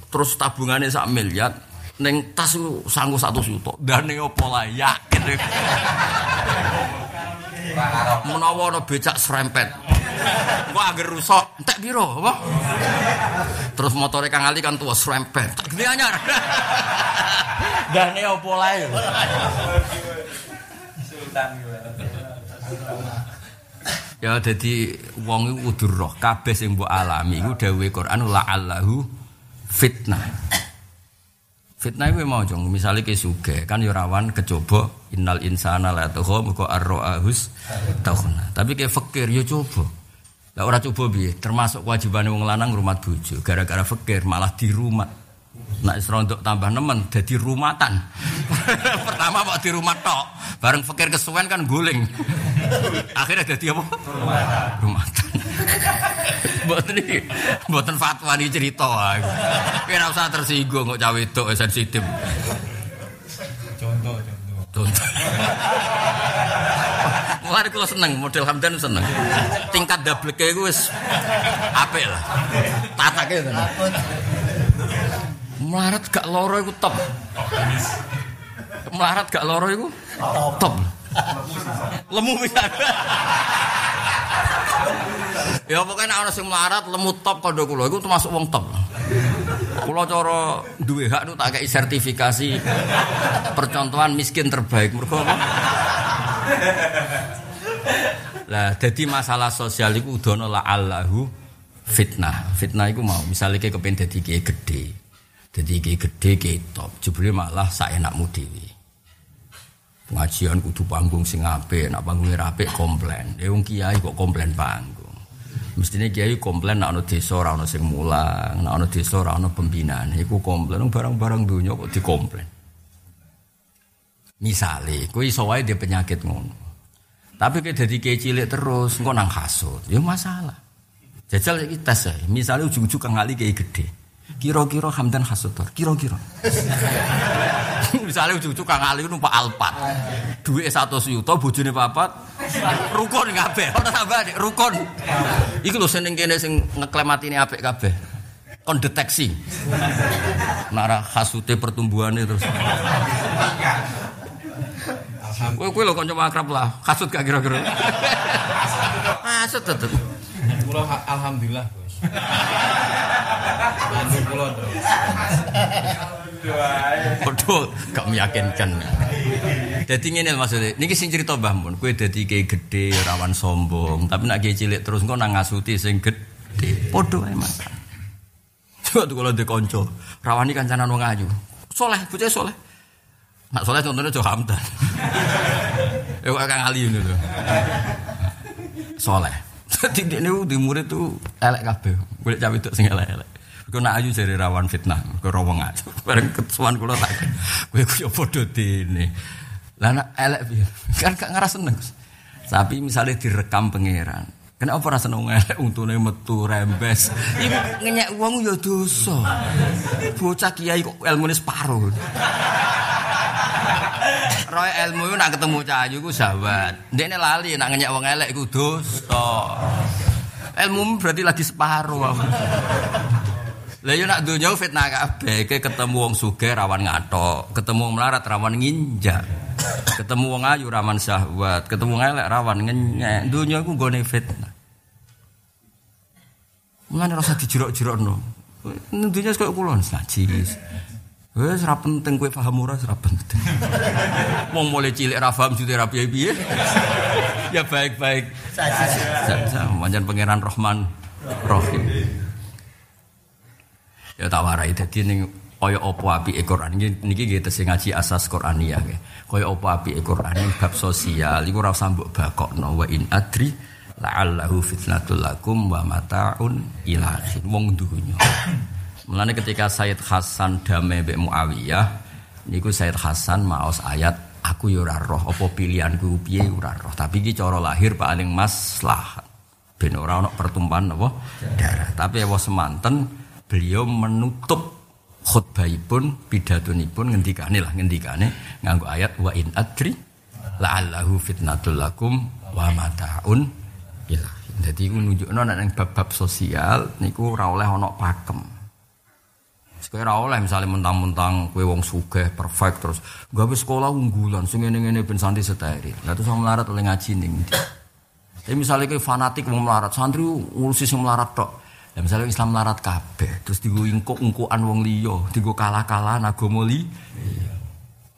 [SPEAKER 1] terus tabungannya sak miliar neng tas lu sanggup satu juta dan neng opo lah yakin menawa ono becak serempet Wah, agar rusak. Tak biro, apa? Terus motornya Kang Ali kan tua serempet. Tak gede anyar. Dan opo lae. Ya jadi wong iku kudu roh kabeh sing mbok alami iku dawuhe Quran la allahu fitnah. Fitnah itu mau jong, misalnya ke suge kan yo rawan kecoba innal insana la tuhu muka arroahus tahuna. Tapi ke fakir yo coba. Lah ora coba piye? Termasuk kewajiban wong lanang rumah bojo. Gara-gara fakir malah di rumah. Nak untuk tambah nemen jadi rumatan. Pertama mau di rumah tok. Bareng fakir kesuwen kan guling. Akhirnya jadi apa? Rumatan. Rumatan. Mboten iki, mboten fatwa iki cerita. Kira usah tersinggung kok cawe itu sensitif.
[SPEAKER 3] Contoh, contoh.
[SPEAKER 1] Contoh. Mulai kalau seneng, model Hamdan seneng. Tingkat double ke gue wis apik lah. Tatake tenan. Melarat gak loro iku top. Melarat gak loro iku top. Lemu bisa. ya pokoknya ana sing melarat lemu top kandha kula iku termasuk wong top. Kula cara duwe hak nu tak kei sertifikasi percontohan miskin terbaik. Mergo apa? Lah jadi masalah sosial iku udono la Allahu fitnah. Fitnah iku mau misalnya kayak kepen dadi gede. Dadi kiai gede kiai top. Jebule malah saenakmu dhewe. Pengajian kudu panggung sing apik, nak panggungnya apik komplain. Ya wong kiai kok komplain panggung. Mestinya kiai komplain nak ana desa ora ana sing mulang, nak ana desa ora pembinaan. Iku komplain barang-barang dunya kok dikomplain. Misale, kowe iso dia penyakit ngono. Tapi kayak jadi kayak cilik terus, engkau nang hasut, ya masalah. Jajal iki tes ya. Misalnya ujung-ujung kang ali kayak gede. Kira-kira Hamdan hasut tor, kira-kira. Misalnya ujung-ujung kang ali numpak Alphard. Duit satu juta, bojone papat. Rukun kabeh. Ora tambah rukun. Iku lho seneng kene sing ngeklaim atine apik kabeh. Kon deteksi. Nara hasute pertumbuhannya terus. Kowe kowe lho kanca akrab lah. Kasut gak kira-kira? Kasut tetep.
[SPEAKER 3] Kula ha- alhamdulillah, Bos. Bantu kula terus.
[SPEAKER 1] Waduh, gak meyakinkan. Jadi ngene lho maksudnya, niki sing cerita Mbah Mun, kowe dadi kiai gede, rawan sombong, tapi nak kiai cilik terus engko nang ngasuti sing gede. Padha ae. Coba tuh kalau dikonco, rawani kancanan wong ayu. Soleh, bocah soleh. Nak soleh contohnya Jo Hamdan. Ya kok Kang Ali ini tuh. Soleh. Dia ini di murid tuh elek kabeh. Boleh cawe itu sing elek-elek. Kau nak ayu jadi rawan fitnah, kau rawang aja. Bareng kesuan kulo tak, kue kue bodoh ini. Lah nak elek piye? Kan gak ngeras seneng. Tapi misalnya direkam pangeran, Kenapa ora seneng elek untune metu rembes. Iku ngenyek wong ya dosa. Bocah kiai kok ilmune separo. Roy ilmu iku nak ketemu cahayu iku sahabat. Ndekne lali nak ngenyek wong elek iku dosa. Ilmu berarti lagi separo. Lah yo nak donya fitnah kabeh, Ke ketemu wong sugih rawan ngatok, ketemu wong melarat rawan nginjak. Ketemu wong ayu rawan syahwat, ketemu wong elek rawan ngenyek. Donya iku nggone fitnah. Mulane rasa dijerok-jerokno. Dunya koyo kula ngaji. Wes ora penting kowe paham ora ora penting. Wong mulai cilik ra paham jute ra piye-piye. ya baik-baik saja. Manjan pangeran Rahman Rahim. Ya tak warai dadi ning kaya apa apike Quran iki niki nggih tesih ngaji asas Qur'aniyah nggih. Kaya apa apike Quran ing bab sosial iku ora usah mbok bakokno wa in adri la'allahu fitnatul lakum wa mataun ilahin wong dunya. Mulane ketika Said Hasan damai mbek Muawiyah niku Said Hasan maos ayat aku yo ora roh apa pilihanku piye ora roh. Tapi iki cara lahir paling maslahat ben ora ono pertumpahan apa? Darah. Tapi ewa semanten beliau menutup khutbahipun pidatunipun ngendikane lah ngendikane nganggo ayat wa in adri la'allahu fitnatul lakum wa mataun ilah jadi nunjukno ning bab-bab sosial niku ora ana pakem Kowe ora oleh misalnya mentang-mentang kowe wong sugih perfect terus gawe sekolah unggulan sing ngene-ngene ben santri steril. Lah terus wong melarat oleh ngaji ning? Tapi misalnya kowe fanatik wong melarat, santri ngurusi sing melarat tok. Ya misalnya Islam melarat kabeh, terus digo ingkuk-ingkukan wong liya, digo kalah-kalahan agama li.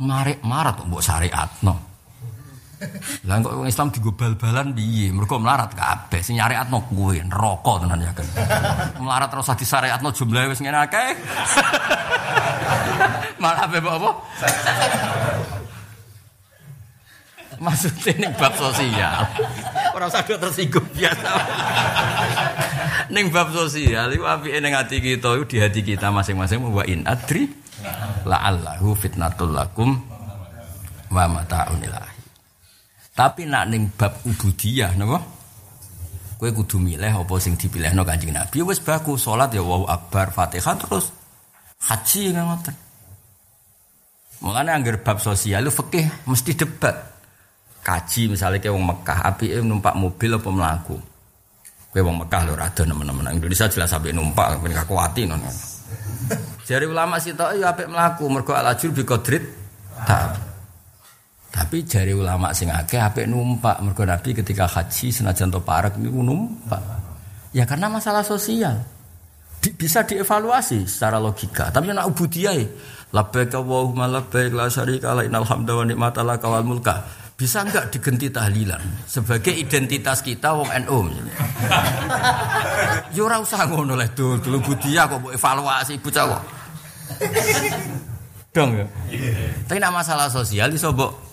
[SPEAKER 1] Marek marat mbok syariatno. Lah kok wong Islam digo bal-balan piye? Mergo melarat kabeh. Sing nyariatno kuwe neraka tenan ya kan. Melarat terus disyariatno jumlahe wis ngene akeh. Malah ape apa? Maksudnya ning bab sosial. Ora usah do tersinggung biasa. ning bab sosial iku apike ning ati kita iku di hati kita masing-masing wa in adri la'allahu fitnatul lakum wa mata'un ilahi. Tapi nak ning bab ubudiyah napa? Kowe kudu milih apa sing dipilihno Kanjeng Nabi wis bagus salat ya wau akbar Fatihah terus haji kan ngoten. Mulane angger bab sosial lu fikih mesti debat. Kaji misalnya kayak wong Mekah, api numpak mobil apa melaku. Kayak wong Mekah lho rada nemen-nemen. Indonesia jelas sampai numpak, ben kakuati non. Jari ulama sih tau ya melaku, mergo alajur bi kodrit. Tak. Tapi jari ulama sing akeh apik numpak, mergo Nabi ketika haji senajan to parek niku numpak. Ya karena masalah sosial. Di, bisa dievaluasi secara logika. Tapi nek ubudiyah ya, labbaik Allahumma labbaik la syarika la innal hamda wa ni'mata laka wal mulka. Bisa enggak digenti tahlilan sebagai identitas kita wong NU misalnya. Yo ora usah ngono leh dul, dulu budiyah kok evaluasi bocah kok. Dong ya. Tapi nak masalah sosial iso mbok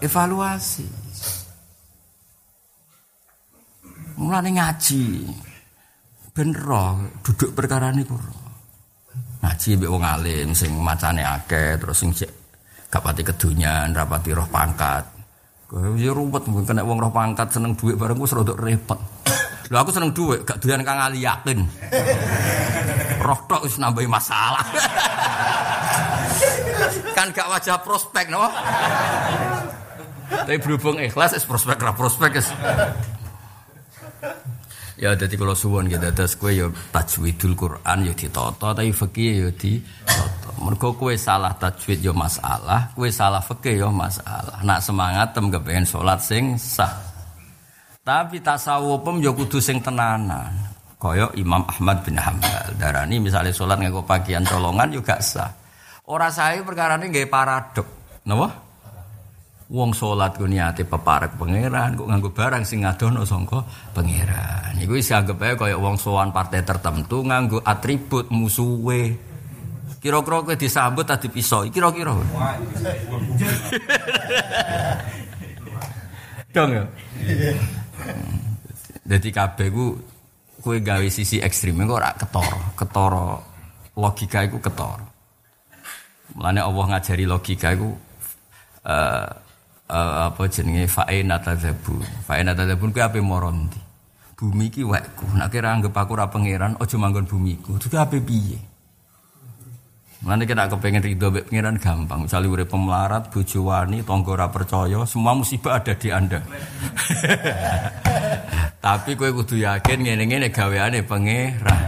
[SPEAKER 1] evaluasi. Mulane ngaji. Ben roh duduk perkara niku. Ngaji mbek wong alim sing macane akeh terus sing cek gak pati kedunyan, rapati roh pangkat. Kowe yo ruwet mungkin kena wong roh pangkat seneng dhuwit bareng wis rada repot. Lho aku seneng dhuwit, gak doyan kang ali yakin. Roh tok wis nambahi masalah. kan gak wajah prospek no. Tapi berhubung ikhlas es prospek ra prospek es. Ya dadi kalau suwon gitu terus kowe ya tajwidul Quran ya ditata tapi fikih ya ditata. Mergo kowe salah tajwid ya masalah, kowe salah fikih ya masalah. Nak semangat tem kepengen salat sing sah. Tapi tasawuf pem ya kudu sing tenanan. Kaya Imam Ahmad bin Hambal darani misalnya salat nganggo pakaian colongan juga sah. Ora perkara ini nggih paradok. Napa? Wong salat ku niate peparek pangeran kok nganggo barang sing ngadono sangka pangeran. Iku wis anggap ae kaya wong sowan partai tertentu nganggo atribut musuhe. Kira-kira kowe disambut tadi pisau, kira-kira. Dong ya. Jadi kabeh ku kowe gawe sisi ekstrim kok ora ketara, ketara logika iku. Mulane Allah ngajari logika iku eh uh, apa jenenge fa'ina tadzabun. Fa'ina tadzabun kuwi ape moronti. Bumi iki wekku. Nek kira anggap aku ora pangeran, aja manggon bumiku. Itu ape piye? Mulane kena kepengen ridho mbek pangeran gampang. Misalnya urip pemelarat, bojo wani, tangga ora percaya, semua musibah ada di Anda. Tapi kowe kudu yakin ngene-ngene gaweane pangeran.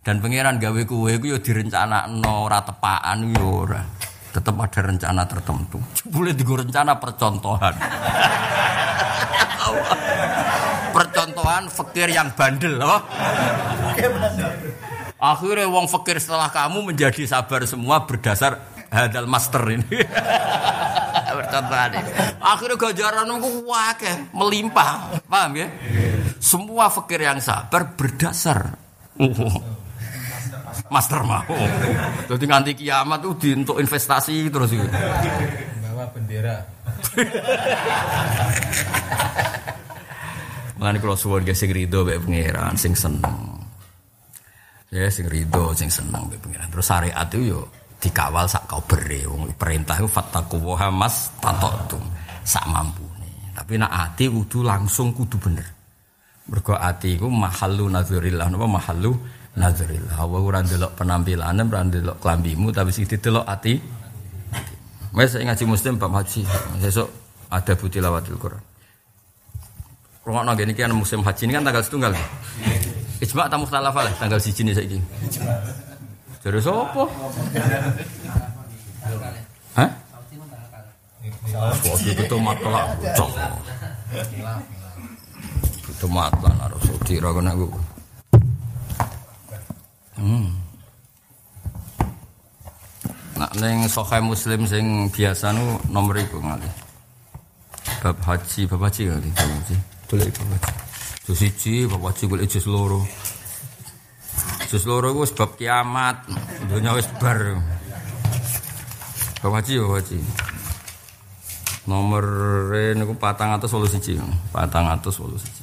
[SPEAKER 1] Dan pangeran gawe kowe iku yo direncanakno ora tepakan yo ora tetap ada rencana tertentu. Boleh digo rencana percontohan. percontohan fakir yang bandel, loh. Akhirnya wong fakir setelah kamu menjadi sabar semua berdasar hadal master ini. percontohan ini. Akhirnya wakeh melimpah, paham ya? Semua fakir yang sabar berdasar. Master mau. Jadi nganti kiamat tuh di untuk investasi terus itu.
[SPEAKER 3] Bawa bendera.
[SPEAKER 1] Mulane kula suwun ge sing rido mek pangeran, sing seneng. Ya sing rido, sing seneng mek pangeran. Terus syariat itu yo dikawal sak kabere wong perintah itu fattaku wa mas tatotum sak mampune. Tapi nak ati kudu langsung kudu bener. Mergo ati iku mahallu nadzurillah napa mahallu nadzurillah. Wa ora ndelok penampilane, ora ndelok klambimu tapi sing didelok ati. Wes ngaji muslim bab haji. Besok ada butilawatil Quran. Rumah naga ini kan musim haji ini kan tanggal setunggal. Ijma tamu mukhtalaf lah tanggal siji ini. Jadi sopo? Hah? Waktu itu matlah bocok. Itu matlah harus dira kena gue. Hmm. Nak neng sokai muslim sing biasa nu nomor iku ngalih. bab haji, bab haji kan bab haji. Golek bab haji. Jus siji, bab haji golek jus loro. Jus loro iku wis bab kiamat, dunya wis bar. Bab haji bab haji. Nomor niku 481. 481.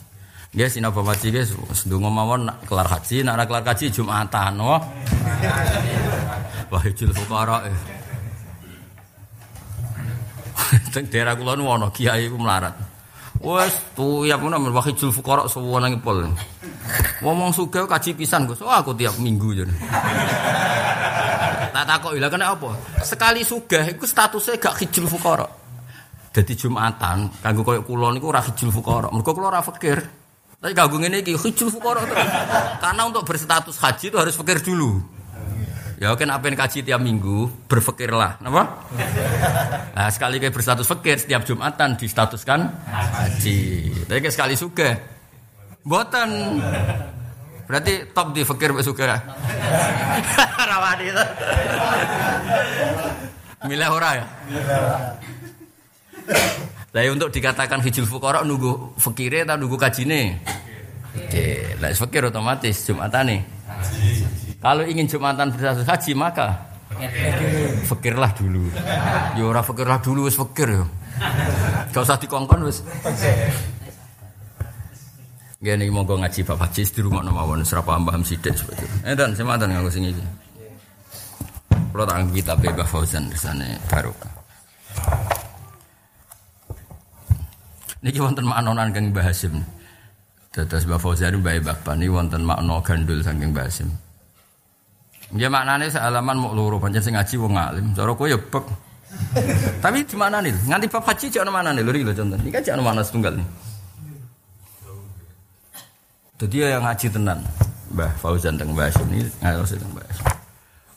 [SPEAKER 1] Nggih sinau bab haji guys, sedonga mawon nak kelar haji, nak kelar haji Jumatan, wah. Wahidul fuqara. eh. Teng daerah kula nu ana kiai ku melarat. Wes tuyap ngono men wahidul fuqara sewenang pol. Ngomong sugih kaji pisan Gus. Wah aku tiap minggu jan. Tak takok lha kena apa? Sekali sugih iku statusnya gak hijul fuqara. Dadi Jumatan kanggo koyo kula niku ora hijul fuqara. Mergo kula ora fakir. Tapi kanggo ngene iki hijul terus. Karena untuk berstatus haji itu harus fakir dulu. Ya kan apa yang kaji tiap minggu berfikirlah, apa? Nah sekali kayak berstatus fakir setiap jumatan distatuskan haji. Tapi kayak sekali suge, boten. Berarti top di fakir suge. Rawani itu. Milih ora ya. Lah ya untuk dikatakan hijul fuqara nunggu fakire atau nunggu kajine? Oke, lah fakir otomatis jumatane. Kalau ingin Jumatan berstatus haji maka fikirlah dulu. Ya ora fikirlah dulu wis fikir ya. Gak usah dikongkon wis. Gini monggo ngaji bab haji di rumah mawon ora paham paham sithik seperti itu. Eh dan sematan nganggo sing iki. Kalau tak kitab Mbah Fauzan di sana barokah. Niki wonten maknonan kang Mbah Hasim. Dados Mbah Fauzan Mbah Bapak niki wonten makna gandul saking Mbah Hasim. Ya maknane sealaman mau loro pancen sing ngaji wong alim. Cara kowe ya bek. Tapi di mana nih? Nganti bab haji cek ana mana nih? Lho lho contoh. Ini kan cek ana mana setunggal nih. Jadi yang ngaji tenan. Mbah Fauzan teng Mbah Hasim ini ngalos teng Mbah Hasim.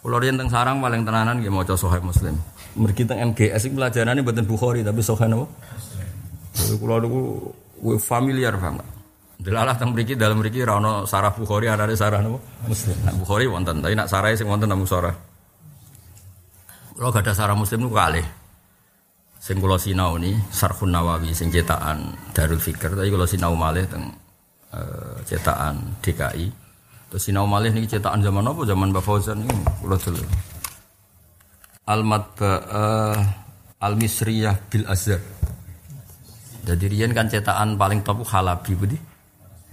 [SPEAKER 1] Kulo riyen teng sarang paling tenanan nggih maca Sahih Muslim. Mergi teng MGS iki pelajarane mboten Bukhari tapi Sahih napa? Jadi kulo niku familiar banget. Delalah teng mriki dalam mriki ra ono sarah Bukhari anane sarah napa? Muslim. Nak Bukhari wonten, tapi nak sarah sing wonten namung sarah. Kulo gak ada sarah Muslim niku kalih. Sing kula sinau ni Sarhun Nawawi sing cetakan Darul Fikr, tapi kula sinau malih teng eh, cetakan DKI. Terus sinau malih niki cetakan zaman apa? Zaman Mbak Fauzan ini kula dulu. Al Matba'ah Al Misriyah bil Azhar. Jadi riyen kan cetakan paling top Halabi budi.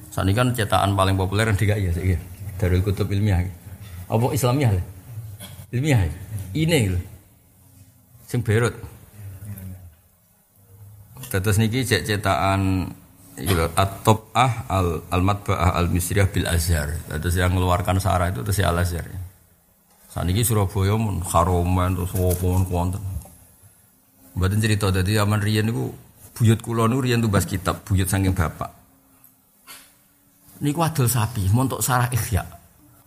[SPEAKER 1] Saat ini kan cetakan paling populer yang DKI ya. Darul Kutub Ilmiah. Apa Islamiyah? ya? Ilmiah. ya? Ini lho. Sing berut. Terus niki cek cetakan Iya, At-Tob'ah al al matba'ah al misriyah bil azhar. Terus yang mengeluarkan sarah itu terus al azhar. Saat ini Surabaya mun haroman terus wopo mun kuanten. Mboten cerita dadi aman riyen niku buyut kula niku riyen tumbas kitab buyut saking bapak. Niku adol sapi, montok sarah ikhya.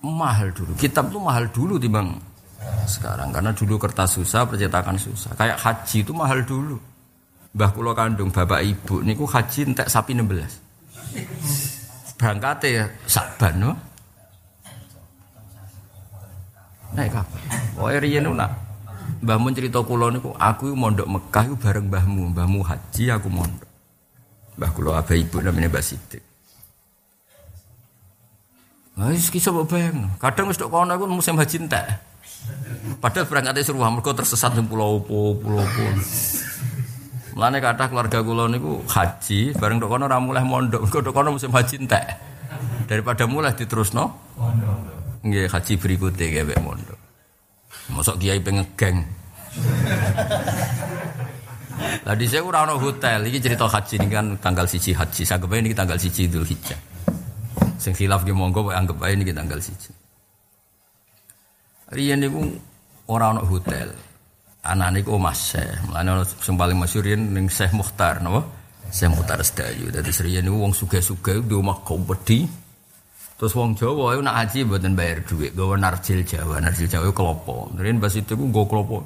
[SPEAKER 1] Mahal dulu. Kitab tuh mahal dulu timbang sekarang karena dulu kertas susah, percetakan susah. Kayak haji itu mahal dulu. Mbah kula kandung bapak ibu niku haji entek sapi 16. Berangkate Saban no. Naik kapan? Pokoke riyen nak Mbahmu cerita kula niku aku mondok Mekah iku bareng mbahmu, mbahmu haji aku mondok. Mbah kula abah ibu namanya Mbak Sidik. Nah, kisah mbok bayang. Kadang wis tok kono iku musim haji entek. Padahal berangkatnya seru mergo tersesat ning pulau opo, pulau opo. Mulane kata keluarga kula niku haji, bareng tok kono ora mulai mondok, mergo tok kono musim haji entek. Daripada mulai diterusno. Nggih haji berikutnya kayak mondok. Mosok kiai pengen geng. Lah di saya ora hotel, iki cerita haji ini kan tanggal siji haji. Sanggep niki tanggal siji Idul Hijjah. Sing khilaf ge monggo pokoke anggap ae niki tanggal siji. Riyen niku ora ono hotel. Anane iku Mas Syekh. Mulane sing paling masyhur riyen ning Syekh Mukhtar napa? Syekh Mukhtar Sedayu. Dadi riyen niku wong sugih-sugih di omah kompedi. Terus wong Jawa itu nak haji mboten bayar duit, gawa narjil Jawa, narjil Jawa itu kelopo. Riyen pas itu ku nggo kelopo.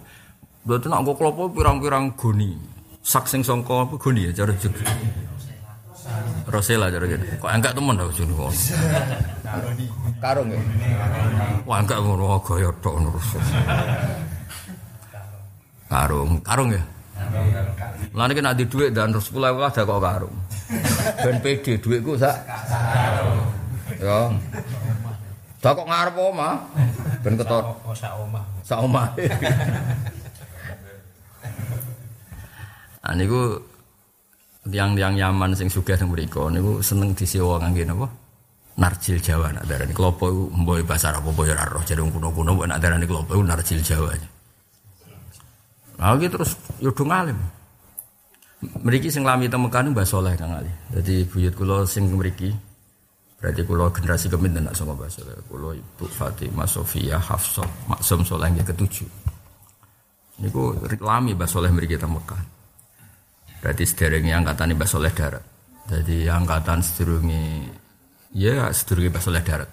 [SPEAKER 1] Mboten nak nggo kelopo pirang-pirang goni. Sak sing sangka apa goni ya cara juk. Rosela cara gitu. Kok enggak temen jane kono. Karung ya. Wah enggak ngono gaya tok terus. Karung, karung ya. Lah nek di dhuwit dan 10.000 lah ada kok karo. Ben PD dhuwitku sak Ya. Dak kok ngarep omah. Ben ketor
[SPEAKER 3] Oh, sak omah.
[SPEAKER 1] sak omah. Ah niku tiang-tiang Yaman sing sugih teng mriku niku seneng disewa kangge napa? Narjil Jawa nak darani klopo iku mboy bahasa Arab apa ya ora roh jare wong kuno-kuno nak darani klopo iku narjil Jawa. Nah, gitu terus yo do ngalim. Mriki sing lami niku Mbah Saleh Kang Ali. Dadi buyut kula sing mriki berarti kula generasi keminten nak sama Mbah Saleh. Kula Ibu Fatimah Sofia Hafsah Maksum Saleh yang ketujuh. Niku lami Mbah Saleh mriki teng Mekah. Berarti sederenge angkatan Mbah Saleh darat. Jadi angkatan sedurunge ya sedurunge Mbah Saleh darat.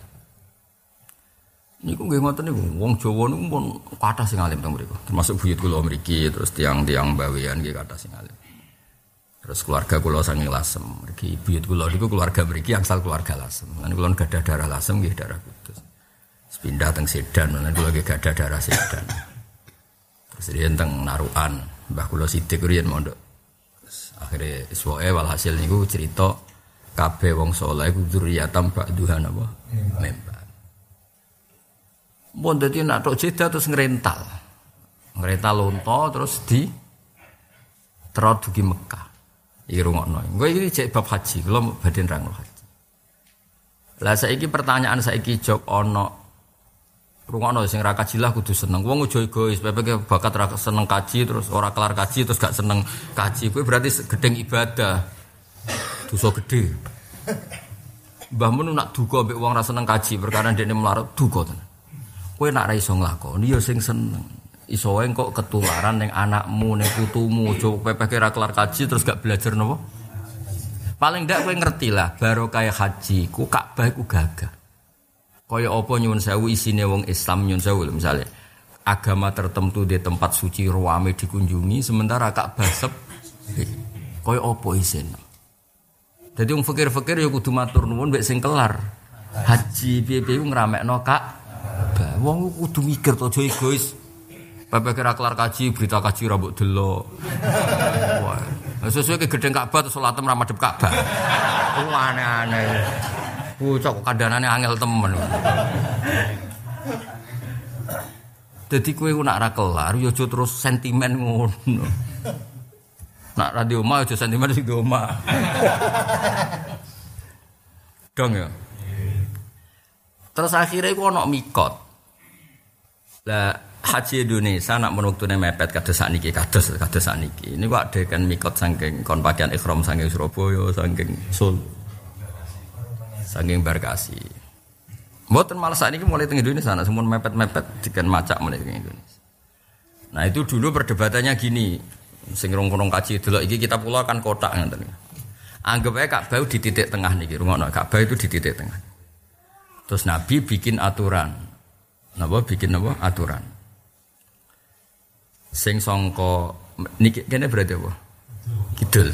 [SPEAKER 1] Niku nggih ngoten niku wong Jawa niku pun kathah sing alim teng mriku. Termasuk buyut kula mriki terus tiang-tiang bawean nggih kathah sing alim. Terus keluarga kula sange Lasem. Mriki buyut kula niku keluarga mriki angsal keluarga Lasem. Lan kula gadah darah Lasem nggih darah Kudus. Terus pindah teng Sedan, lan kula nggih gadah darah Sedan. Terus riyen teng Narukan, Mbah kula Sidik riyen mondok. Akhirnya iswoe walhasil niku cerita kabeh wong saleh iku dzurriyatam ba'duhan apa? Member. Mun dadi nak tok jeda terus ngrental. Ngrental lonto terus di terus dugi Mekah. Iki rungokno. Engko iki cek bab haji, kula badhe nerangno haji. Lah saiki pertanyaan saiki jog ana rungokno sing ra kaji lah kudu seneng. Wong ojo egois, pepe bakat ra seneng kaji terus ora kelar kaji terus gak seneng kaji. Kuwi berarti gedeng ibadah. Dosa gede. Mbah Mun nak duka mbek wong ra seneng kaji perkara dekne melarat duka tenan. Kowe nak ra iso nglakoni ya sing seneng. Iso wae kok ketularan ning anakmu, ning putumu, aja pepeh ra kelar kaji terus gak belajar napa? Paling ndak kowe ngerti lah, baru kaya haji, ku Ka'bah iku gagah. Kaya apa nyuwun sewu isine wong Islam nyuwun sewu misale agama tertentu di tempat suci ruame dikunjungi sementara Ka'bah sepi. Kaya apa isine? Jadi wong fakir-fakir ya kudu matur nuwun mbek sing kelar. Haji piye-piye ku ngramekno Ka'bah. Wong kudu mikir to egois. Bapak kira kelar kaji, berita kaji rambut. Wah, sesuai ke gedeng Ka'bah terus salat ra madhep Ka'bah. Wah, aneh-aneh. Bocah kok kandanane angel temen. Dadi kowe ku nak ra kelar ya terus sentimen ngono. Nak ra di omah aja sentimen di omah. Dong ya. Terus akhirnya ku ono mikot. Lah haji Indonesia nak menuktune mepet kados sakniki kados kados sakniki. Ini kok ada kan mikot saking kon pakaian ikhram saking Surabaya, saking Solo. Saking Barkasi. Mboten malah ini mulai teng Indonesia, nah, semua mepet-mepet dikan macak mulai teng Indonesia. Nah itu dulu perdebatannya gini, sing rong-rong kaji dulu iki kita pulau kan kotak ngoten. Anggap aja Ka'bah di titik tengah niki, rungokno Ka'bah itu di titik tengah. Terus Nabi bikin aturan. Napa bikin apa? Aturan. Sing songko niki kene berarti apa? Kidul.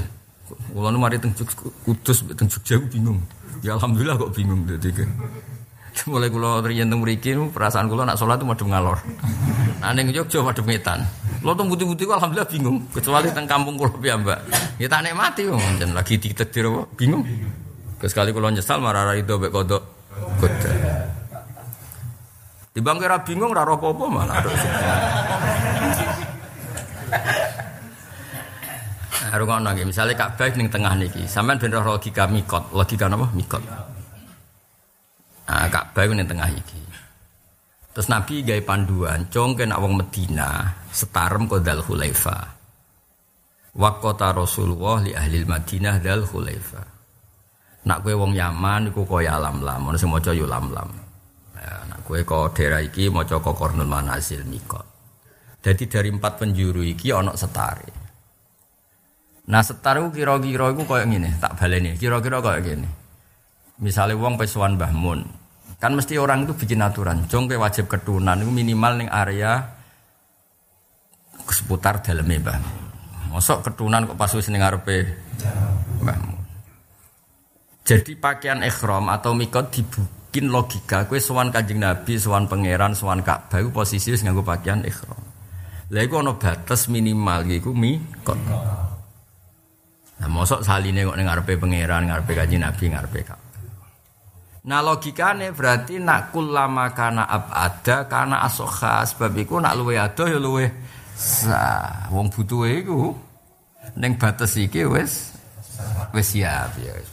[SPEAKER 1] Kula nu mari teng Kudus teng aku bingung. Ya alhamdulillah kok bingung dadi. Mulai kula riyen teng mriki perasaan kula nak salat madhep ngalor. Nah ning Jogja madhep ngetan. Kula teng putih-putih alhamdulillah bingung. Kecuali teng kampung kula piyambak. Ya tak nikmati wong jen lagi ditedir apa bingung. Sekali kula nyesal marah ra itu mek kodok. Kodok. Timbang kira bingung ra roh apa-apa malah ada rungokno nggih, misale Ka'bah ning tengah niki, sampean ben logika mikot, logika napa? Mikot. Ka'bah iku ning tengah iki. Terus Nabi gawe panduan, cong kena wong Medina, setarem kok Dal Hulaifa. Waqata Rasulullah li ahli Madinah Dal Hulaifa. Nak kowe wong Yaman iku kaya lam-lam, ono sing maca yo lam-lam. Ya, nak kowe kok daerah iki maca kok Qarnul Manazil mikot. Jadi dari empat penjuru iki ono setare. Nah setar itu kira-kira itu kayak gini, tak baleni. Kira-kira kayak gini. Misalnya uang pesuan Mbah Mun, kan mesti orang itu bikin aturan. Jong kowe wajib ketunan itu minimal ning area seputar dalamnya Mbah Mun. Mosok ketunan kok pas wis ning ngarepe Mbah. Jadi pakaian ikhram atau mikot dibikin logika. Kue sowan kanjeng Nabi, sowan pangeran, sowan Ka'bah itu posisi wis nganggo pakaian ikhram. Lah iku ana batas minimal iku mikot. Nah, mosok saline kok ning ngarepe pangeran, ngarepe kanjeng Nabi, ngarepe Ka'bah. Nah logikane berarti nak kulama kana abada kana asokha sebab iku nak luwe ado ya luwe sah. Wong butuhe iku ning batas iki wis wis siap ya wis.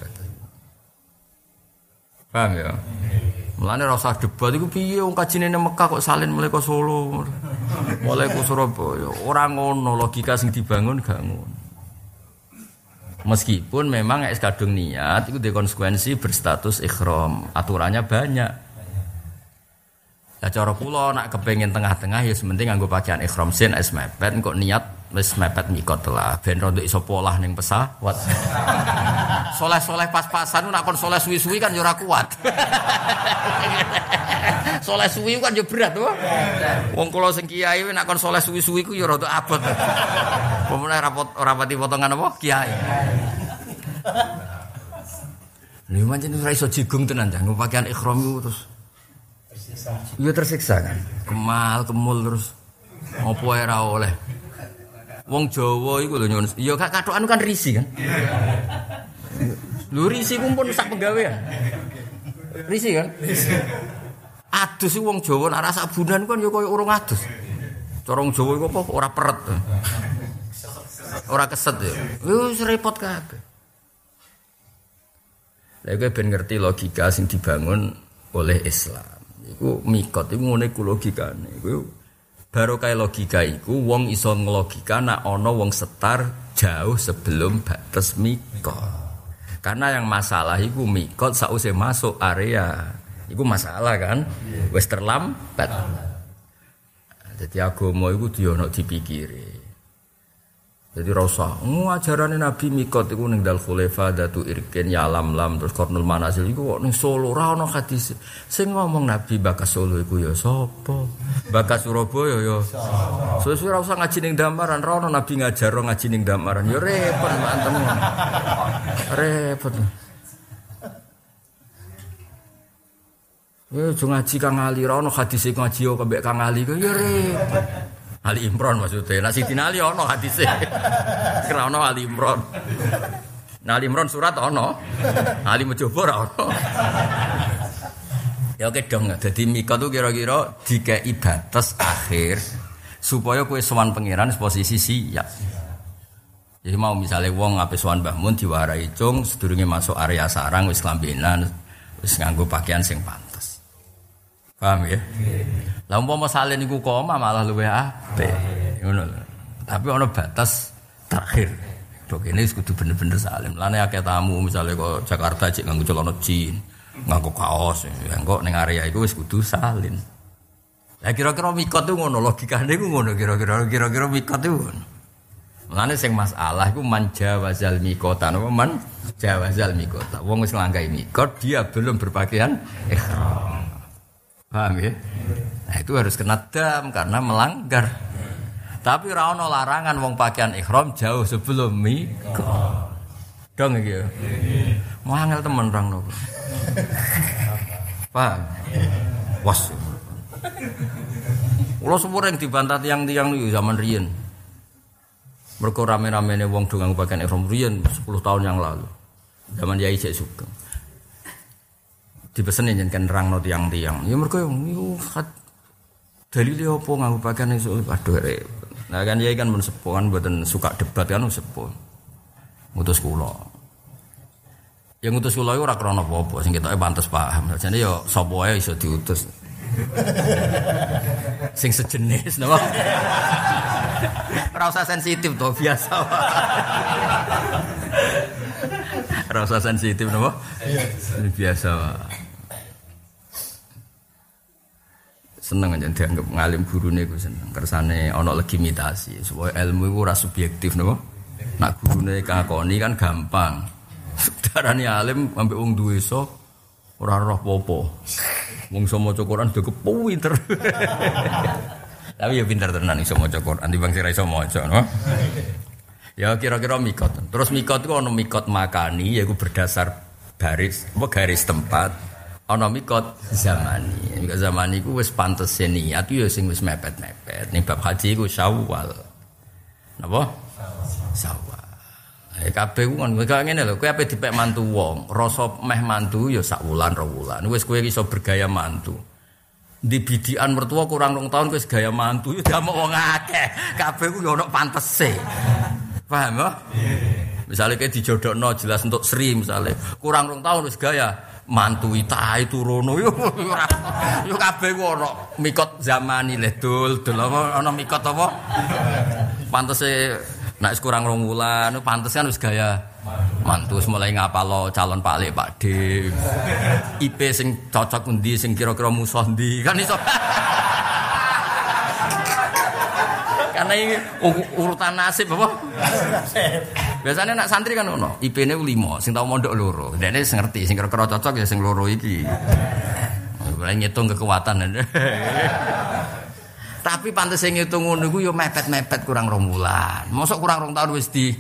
[SPEAKER 1] Paham ya? Mulane ora usah debat iku piye wong kajine nang Mekah kok salin mulai ke Solo. Mulai ke Surabaya. Ora ngono logika sing dibangun gak ngono. Meskipun memang es kadung niat itu konsekuensi berstatus ikhram. Aturannya banyak. Ya cara kula nak kepengen tengah-tengah ya sementing nganggo pakaian ikhram sin es mepet kok niat wis mepet mikot lah ben rondo iso polah ning pesawat. Soleh-soleh pas-pasan nak kon soleh suwi-suwi kan yo ora kuat. soleh suwi kan yo berat to. Wong kula sing kiai nak kon soleh suwi-suwi ku yo rada abot. Pemene rapot rapati potongan apa kiai. Lha pancen ora iso jigung tenan nggo pakaian ikhram itu terus Iya tersiksa kan. Kemal, kemul terus. Apa ora oleh. Wong Jawa iku lho nyuwun. Ya gak kan risi kan. Lho risi ku pun sak penggawean. Risi kan? Adus wong Jawa nek rasa sabunan kan ya koyo urung adus. Cara wong Jawa iku apa ora peret. Ora keset ya. Wis repot kabeh. Lha ben ngerti logika sing dibangun oleh Islam. Iku mikot iku ngene ku logikane. Iku baru kayak logika iku wong iso ngelogika nak ana wong setar jauh sebelum batas mikot. Karena yang masalah iku mikot sause masuk area. Iku masalah kan? Wis terlambat. Jadi agama iku diono dipikiri. Jadi rasa, oh ajaran Nabi Mikot itu neng dal khulefa datu irken ya lam lam terus kornul manasil itu kok neng Solo rano hadis. Sing ngomong Nabi bakas Solo itu ya sopo, bakas Surabaya ya. Sesuai rasa ngaji neng damaran rano Nabi ngajar ngaji neng damaran ya repot mantem, repot. Ya ngaji kang ali rano hadis ngaji yo kembek kang ali ya repot. Ali Imron maksudnya. Nah Sidina Ali ono hadise. Kira Ali Imron. Nah Ali Imron surat ono. Ali ora ono. ya oke dong. Jadi Mika tuh kira-kira jika batas akhir supaya kue sowan pangeran posisi siap. Jadi mau misalnya wong ngapain sowan Mbah Mun diwarai cung sedurunge masuk area sarang wis lambenan wis pakaian sing pantas. Paham ya? Lah umpama salin iku koma malah luwih apik. Ngono. Tapi ana batas terakhir. Dok ini kudu bener-bener salim. Lane akeh tamu misalnya kok Jakarta cek nganggo celana jin, nganggo kaos, ya kok ning area iku wis kudu salin. Lah kira-kira mikot tuh ngono logikane iku ngono kira-kira kira-kira mikot tuh ngono. Lane sing masalah iku man jawazal mikota napa man jawazal mikota. Wong wis nglangkai mikot dia belum berpakaian ihram. Paham ya? Nah itu harus kena dam karena melanggar. Tapi rano larangan wong pakaian ikhram jauh sebelum mikot. Dong iki ya. Mangel temen rang nopo. Paham? Was. Kulo yang dibantah tiang-tiang itu zaman riyen. Mergo rame-ramene wong do nganggo pakaian ihram riyen 10 tahun yang lalu. Zaman Yai Cek Sugeng. Dipeseni yen kan rangno tiang-tiang. Ya mergo yo dalile apa nganggo pakaian iso aduh repot. Nah kan Yai kan mun kan mboten suka debat kan sepuh. Ngutus kula. Yang ngutus kula iku ora krana apa-apa, sing ketoke pantes paham. Jane yo sapa wae iso diutus. sing sejenis napa? Ora usah sensitif to, biasa. Ora usah sensitif napa? Biasa. Seneng aja dianggap ngalim gurune ku seneng. Kersane ana legitimasi. Supaya ilmu iku ora subjektif napa? Nak gurune kakoni kan gampang. Darani alim ambek wong duwe so ora roh popo wong iso maca Quran do kepinter tapi ya pinter tenan iso maca Quran. Timbang sira iso maca no ya kira-kira mikot. Terus mikot itu ono mikot makani yaiku berdasar garis apa garis tempat ana mikot zamani. Mikot zamani ku wis pantes niat yo sing wis mepet-mepet. Ning bab haji ku Syawal. Napa? Syawal. Eh kabeh ku ngono ngene lho, kowe ape dipek mantu wong, rasa meh mantu ya sak wulan ro wulan. Wis kowe iso bergaya mantu. Di bidikan mertua kurang rong tahun wis gaya mantu ya damok wong akeh. Kabeh ku ya ono pantese. Paham ya? Misalnya kayak dijodohno jelas untuk Sri misalnya kurang rong tahun wis gaya mantu itai turono. Yo yo kabeh ku ono mikot zamani le dul. Dul ono mikot apa? Pantese nek kurang rong wulan pantes kan wis gaya mantu wis mulai ngapalo calon Pak Lek Pak D. IP sing cocok endi sing kira-kira musuh ndi kan iso karena ini urutan nasib apa? Biasanya nak santri kan ono, IP-ne 5, sing tau mondok loro. Dene sing ngerti, sing kira-kira cocok ya sing loro iki. Mulai ngitung kekuatan. Tapi pantes sing ngitung ngono iku ya mepet-mepet kurang rong wulan. Mosok kurang rong tahun wis di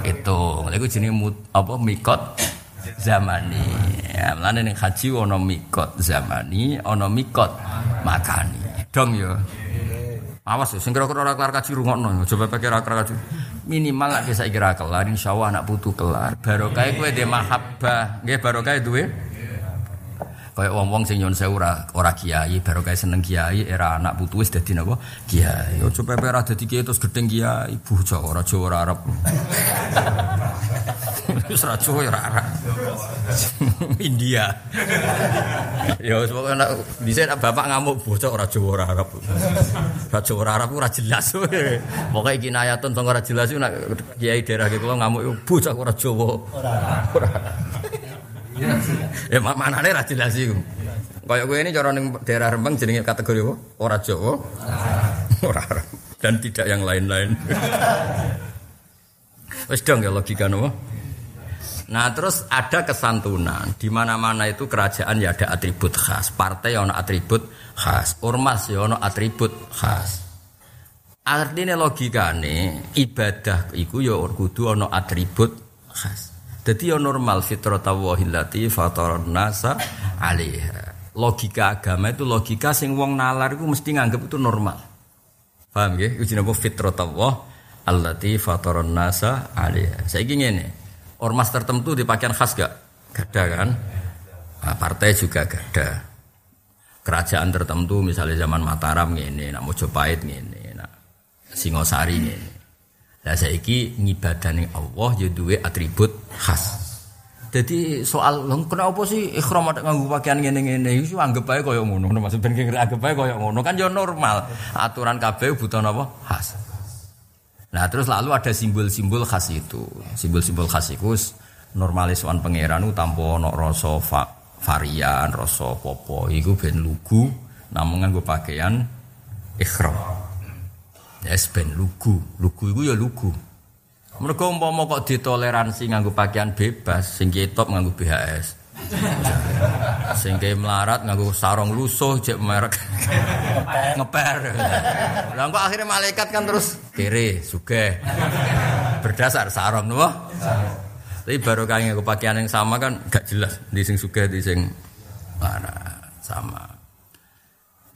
[SPEAKER 1] hitung. Lha iku apa mikot zamani. Ya, mlane ning haji ana mikot zamani, ana mikot makani. Dong ya. Awas ya, sing kira-kira ora kelar kaji rungokno, aja pepe ora kelar kaji. Minimal lek bisa kira kelar, insyaallah anak putu kelar. Barokah kowe de mahabbah, nggih barokah duwe. Kayak wong-wong sing nyun sewu ora ora kiai, barokah seneng kiai, era anak putu wis dadi napa? Kiai. Aja pepe ora dadi kiai terus gedeng kiai, bojo ora Jawa ora Arab. Wis ora Jawa ora Arab. India. Ya wis pokoke nek dhisik bapak ngamuk bocah ora Jawa ora Arab. Ora Jawa ora Arab ora jelas. Pokoke kinayatun sing ora jelas kiai daerah iki kula ngamuk bocah ora Jawa. Ora. Ya mak manane ora jelas iku. Kayak gue ini cara ning daerah Rembang jenenge kategori apa? Ora Jawa. Ora. Dan tidak yang lain-lain. Wis dong ya logika nopo? Nah terus ada kesantunan di mana-mana itu kerajaan ya ada atribut khas, partai ya ono atribut khas, ormas ya ono atribut khas. Artinya logikane ibadah iku ya kudu ono atribut khas. Jadi ya normal fitratallahi allati fataran nasa alaiha. Logika agama itu logika sing wong nalar iku mesti nganggep itu normal. Paham nggih? Iku jenenge fitratallah allati fataran nasa alaiha. Saiki ngene. Ormas tertentu di pakaian khas gak? Gak ada kan? Nah, partai juga gak ada. Kerajaan tertentu misalnya zaman Mataram ngene, nak Mojopahit ngene, nak Singosari ngene. Lah saiki ngibadane Allah ya duwe atribut khas. Jadi soal lho kenapa sih ikhram ada nganggo pakaian ngene-ngene iku anggap ae kaya ngono. Maksud ben anggap ae kaya ngono kan ya normal. Aturan kabeh butuh napa? Khas. Nah terus lalu ada simbol-simbol khas itu. Simbol-simbol khas itu normalis wan pangeran tanpa ono rasa va varian, rasa popo. Iku ben lugu namun nganggo pakaian ikhram. Yes ben lugu. Lugu iku ya lugu. Mereka umpama kok ditoleransi nganggo pakaian bebas, sing top nganggo BHS. Sing melarat nganggo sarung lusuh cek merek ngeper. Lah kok akhirnya malaikat kan terus kiri sugih. Berdasar sarung nopo? Tapi baru nganggo pakaian yang sama kan gak jelas di sing sugih di sing mana sama.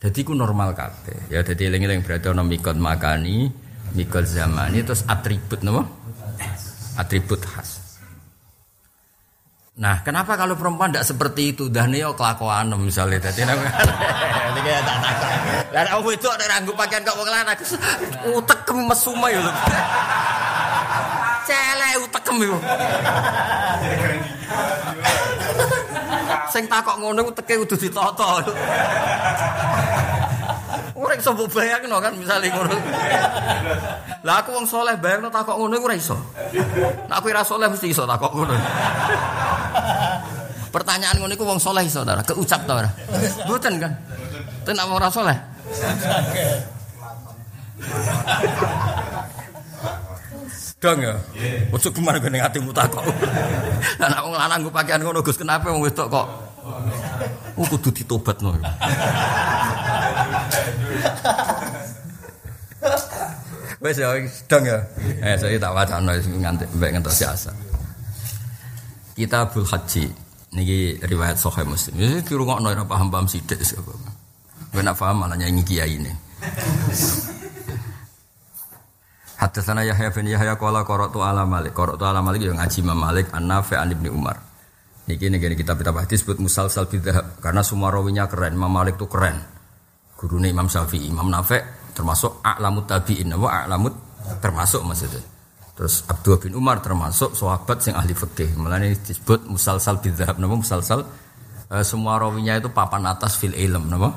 [SPEAKER 1] Jadi ku normal kabeh. Ya jadi eling-eling berarti ana mikot makani, mikot zamani terus atribut nopo? Atribut khas. Nah, kenapa kalau perempuan tidak seperti itu? Dah nih kelakuan misalnya tadi. Ini kayak tak takut. Dan aku itu ada ranggu pakaian kau lanang. Utek mesuma ya. Celek utek itu. Sing takok ngono uteke kudu ditata. Ora iso mbok bayangno kan misale ngono. Lah aku wong saleh bayangno takok ngono iku ora iso. Aku ora saleh mesti iso takok ngono. Pertanyaan ngono iku wong saleh iso ta ora? Keucap ta ora? Kan. Tenan wong ora saleh. Dong ya. Ojo ke mana kene atimu takok. Lah nek wong lanang nggo pakaian ngono Gus kenapa wong wedok kok Oh kudu ditobatno. Wes ya dong ya. Eh saya tak wacana nganti mbek ngentos jasa. Kitabul Haji. Niki riwayat Sahih Muslim. Ya dirungokno ora paham-paham sithik sapa. Kowe nak paham malah nyanyi kiai ini. Hadatsana Yahya bin Yahya qala qara'tu ala Malik. Qara'tu ala Malik yang ngaji Imam Malik An-Nafi' an Ibnu Umar. Niki nih kita kitab hadis disebut musalsal bidhahab karena semua rawinya keren. Imam Malik tuh keren. Gurune Imam Syafi'i, Imam Nafi' termasuk a'lamut tabi'in, apa a'lamut termasuk maksudnya. Terus Abdul bin Umar termasuk sahabat yang ahli fikih. Mulane disebut musalsal bidhahab napa musalsal e, semua rawinya itu papan atas fil ilm napa?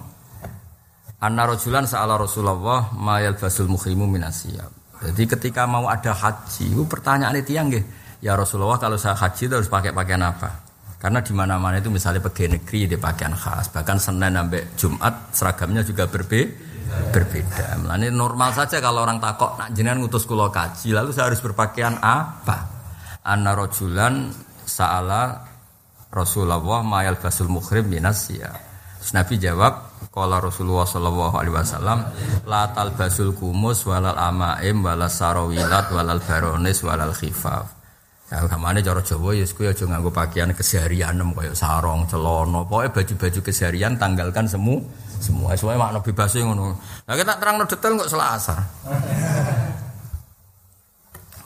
[SPEAKER 1] Anna rajulan sa'ala Rasulullah ma yalbasul muhrimu minasiyab. Jadi ketika mau ada haji, itu pertanyaan itu yang ya Rasulullah kalau saya haji itu harus pakai pakaian apa? Karena di mana-mana itu misalnya pegawai negeri di pakaian khas, bahkan Senin sampai Jumat seragamnya juga berbe berbeda. Melani normal saja kalau orang takok nak jenengan ngutus kulo kaji, lalu saya harus berpakaian apa? Anna rojulan saala Rasulullah mayal basul mukhrim minas ya. Terus Nabi jawab, Kala Rasulullah Sallallahu Alaihi Wasallam, la basul kumus walal amaim walal sarawilat walal baronis walal khifaf. Ya kamane cara Jawa ya kuwi aja nganggo pakaian keseharian kaya sarong, celana, pokoke baju-baju keseharian tanggalkan semu semua. Semua makna bebas ngono. Lah kita terang detail kok selasa.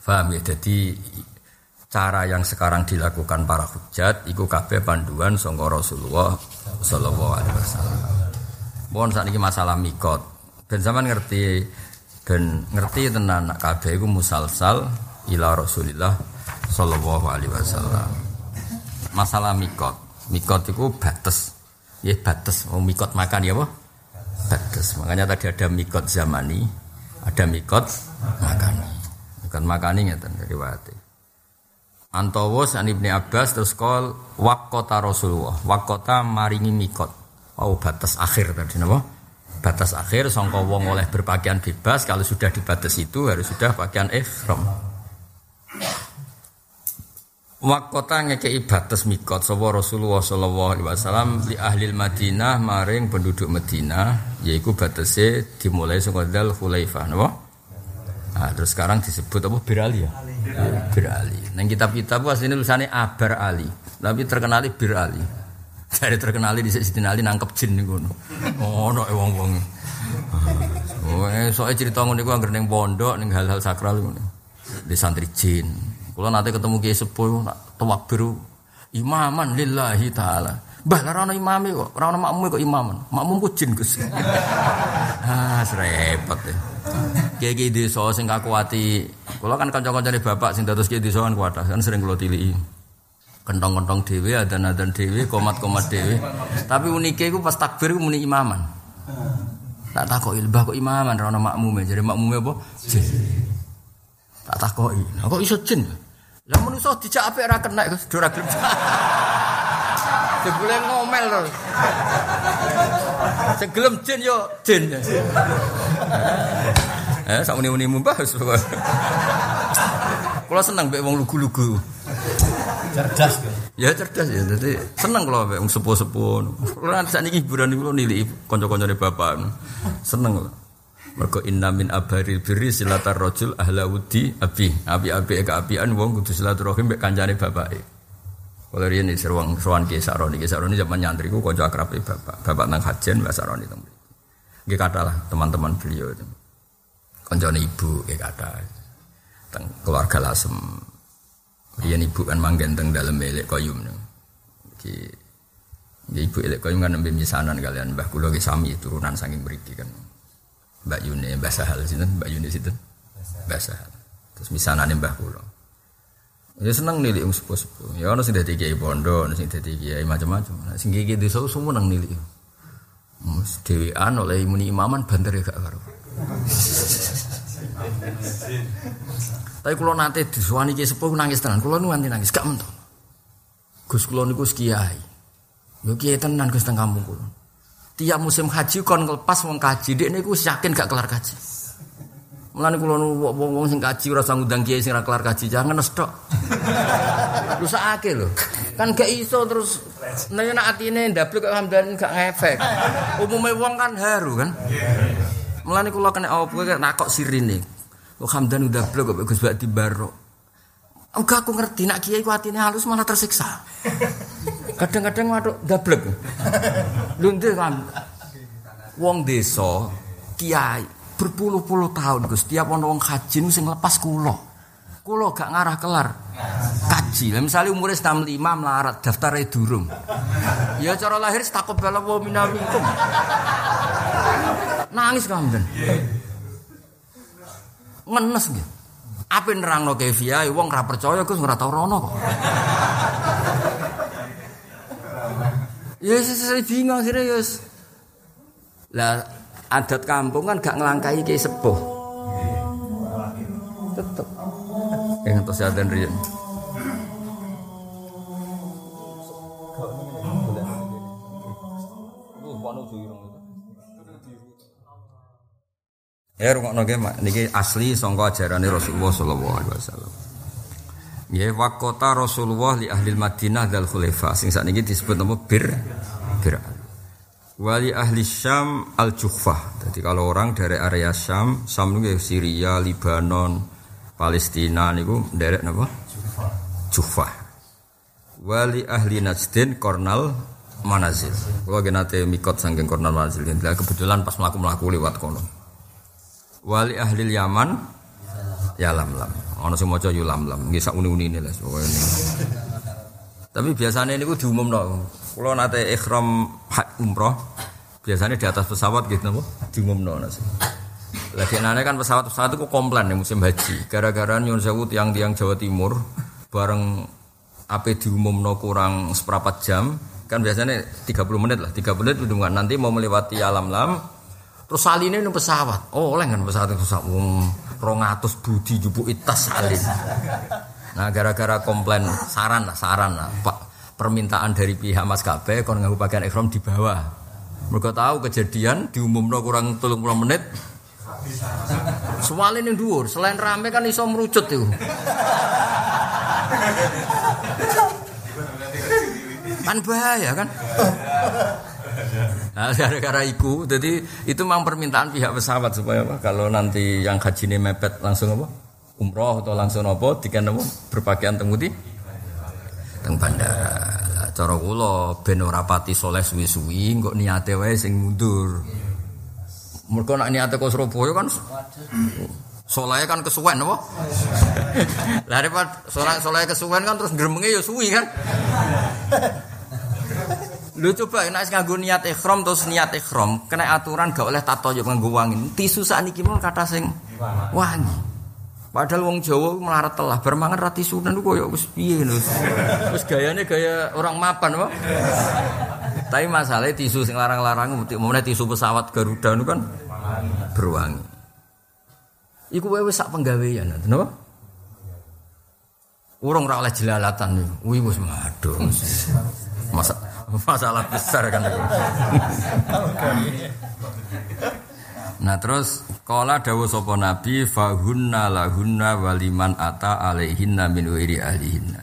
[SPEAKER 1] Faham ya? Jadi cara yang sekarang dilakukan para hujat iku kabeh panduan sangka Rasulullah sallallahu alaihi wasallam. Mohon saat ini masalah mikot. Dan zaman ngerti dan ngerti tenan nak kabeh iku musalsal ila Rasulillah sallallahu alaihi wasallam. Masalah mikot. Mikot itu batas. Ya batas. Oh mikot makan ya apa? Batas. Makanya tadi ada mikot zamani, ada mikot makani. Mikot makani ngeten riwayate. Antawos an Ibni Abbas terus kol wakota Rasulullah. Wakota maringi mikot. Oh batas akhir tadi napa? Batas akhir sangka wong oleh berpakaian bebas kalau sudah di batas itu harus sudah pakaian ihram. Wakota ngekei batas mikot sapa Rasulullah sallallahu alaihi wasallam li ahli Madinah maring penduduk Madinah yaiku batase dimulai saka Dzul Khulaifah napa? Nah, terus sekarang disebut apa Bir Ali ya? Bir Ali. Nang kitab-kitab asline tulisane Abar Ali, tapi terkenal Bir Ali. Dari terkenal di sini Ali nangkep jin nih gue. Oh, no, wong wong. Oh, soalnya cerita ngono gue angger neng pondok neng hal-hal sakral gue. Di santri jin. Kalau nanti ketemu kiai sepuh, tuak biru, imaman lillahi taala. Bah, lara ana imame kok, ora ana kok imaman. Makmum ku jin Gus. ah, serempet ya. Kiai-kiai desa sing kakuati, kula kan kanca-kancane bapak sing dados kiai desa kan kuatah, kan sering kula tiliki kentong-kentong dewi, adan-adan dewi, komat-komat dewi. Tapi uniknya itu pas takbir itu muni imaman. Tak takoi, ilbah kok imaman, rana makmume. Jadi makmume apa? Jin. Tak takoi. Nah, kok iso jin? Lah manusa dijak apik ora kena Gus, ora. Jebule ngomel to. Segelem jin yo jin. Eh, sak muni-muni mumbah wis. Kula seneng mbek wong lugu-lugu.
[SPEAKER 3] cerdas
[SPEAKER 1] ya cerdas ya jadi seneng kalau wong sepuh-sepuh saat ini hiburan nilai konco-konco dari bapak seneng loh mereka inna min abaril birri silatar rojul ahla wudi abi abi abi eka abian wong kudu silaturahim mbek kancane bapak kalau dia ini seruang seruan ke saroni ke saroni zaman nyantri ku konco akrab bapak bapak nang hajen mbak saroni temu Gak kata lah teman-teman beliau itu konco ibu gak kata teng keluarga lasem Iya ibu kan manggen teng dalam elek koyum nih. Ibu elek koyum kan nembe misanan kalian Mbah kula ki sami turunan saking mriki kan. Mbak Yune Mbah Sahal Mbak Yune sinten? Mbah Sahal. Terus misanane Mbah kula. Ya seneng nilik wong sepuh-sepuh. Ya ono sing dadi kiai pondok, ono sing dadi kiai macam-macam. Nah, sing kiai desa semua nang nilik. Mus dhewean oleh muni imaman banter ya gak karo. Tapi kalau nanti disuani kiai sepuh nangis tenan, kalau nu nanti nangis gak mentok. Gus kulo niku kiai. Yo kiai tenan Gus teng kampung. Tiap musim haji kon ngelepas wong kaji, dek niku yakin gak kelar kaji. Mulane kula nu wong-wong sing kaji ora sang ngundang kiai sing ora kelar kaji, jangan nestok. Rusakake lho. Kan gak iso terus nek atine ndablek kok hamdan gak ngefek. Umume wong kan haru kan. Mulane kula kena apa nak kok sirine. Kok Hamdan udah blok kok Gus Bakti Baro. Enggak aku ngerti nak kiai ku atine halus malah tersiksa. Kadang-kadang waduk dablek. Lho ndek kan. Wong desa kiai berpuluh-puluh tahun Gus, tiap ana wong haji sing lepas kula. Kula gak ngarah kelar. Kaji. Lah misale umure 65 melarat daftare durung. Ya cara lahir takobala wa minaminkum. Nangis kamben. Ngenes nggih. Apa nerangno kefiae wong ra percaya Gus ora tau rono kok. Ya saya bingung serius. Lah adat kampung kan gak ngelangkai ke sepuh. Tetep. Yang atas adan riyen. Ya rungokno ge Mak. niki asli sangka ajarane Rasulullah sallallahu alaihi wasallam. Ya wakota Rasulullah li ahli Madinah dal khulafa sing sakniki disebut nama bir bir Wali ahli Syam al Juhfah. Jadi kalau orang dari area Syam, Syam itu Syria, Lebanon, Palestina niku derek napa? Juhfah. Wali ahli Najdin Kornal Manazil. Kalau nate mikot saking Kornal Manazil. Kebetulan pas melaku-melaku lewat kono. Wali ahli Yaman ya lam lam. Ono sing maca yu lam lam. Nggih sak uni-unine lah pokoke Tapi biasanya ini diumumno. Kalau nate ikhram umroh, biasanya di atas pesawat gitu napa diumumno nasi. Lagi nane kan pesawat-pesawat itu komplain ya musim haji. Gara-gara nyun sewu tiang-tiang Jawa Timur bareng apa diumumno kurang seperempat jam kan biasanya 30 menit lah 30 menit udah nanti mau melewati alam lam terus salinnya ini pesawat. Oh oleh kan pesawat itu pesawat. Um, rongatus budi jupu itas salin nah gara-gara komplain saran lah saran lah pak permintaan dari pihak maskapai kon ngaku pakaian ekrom di bawah mereka tahu kejadian diumumno kurang 30 menit Soalnya ini dhuwur, selain rame kan iso merucut itu. kan bahaya kan? Nah, gara-gara itu, jadi itu memang permintaan pihak pesawat supaya apa? Kalau nanti yang haji ini mepet langsung apa? Umroh atau langsung apa? Tiga apa? Berpakaian temuti teng bandara. Lah cara kula ben ora pati soleh suwi-suwi, kok niate wae sing mundur. Mereka nak niatnya ke Surabaya kan Soleh kan kesuwen apa? Lah daripada soleh kesuwen kan terus gremenge ya suwi kan. Lu coba nek nganggo niat ikhram terus niat ikhram kena aturan gak oleh tato yo nganggo wangi. Tisu sakniki mau kata sing wangi. Padahal wong Jawa melarat telah bermangan rati sunan koyo wis piye lho. Wis gayane gaya orang mapan apa? Tapi masalahnya tisu sing larang-larang mau tisu pesawat Garuda itu kan berwangi. Iku wae wis sak penggawean, napa? Urung ra oleh jelalatan niku. Kuwi wis maduh. Masa masalah besar kan itu. Nah terus kala dawuh sapa nabi fahunna lahunna waliman ata alaihinna min wiri ahlihinna.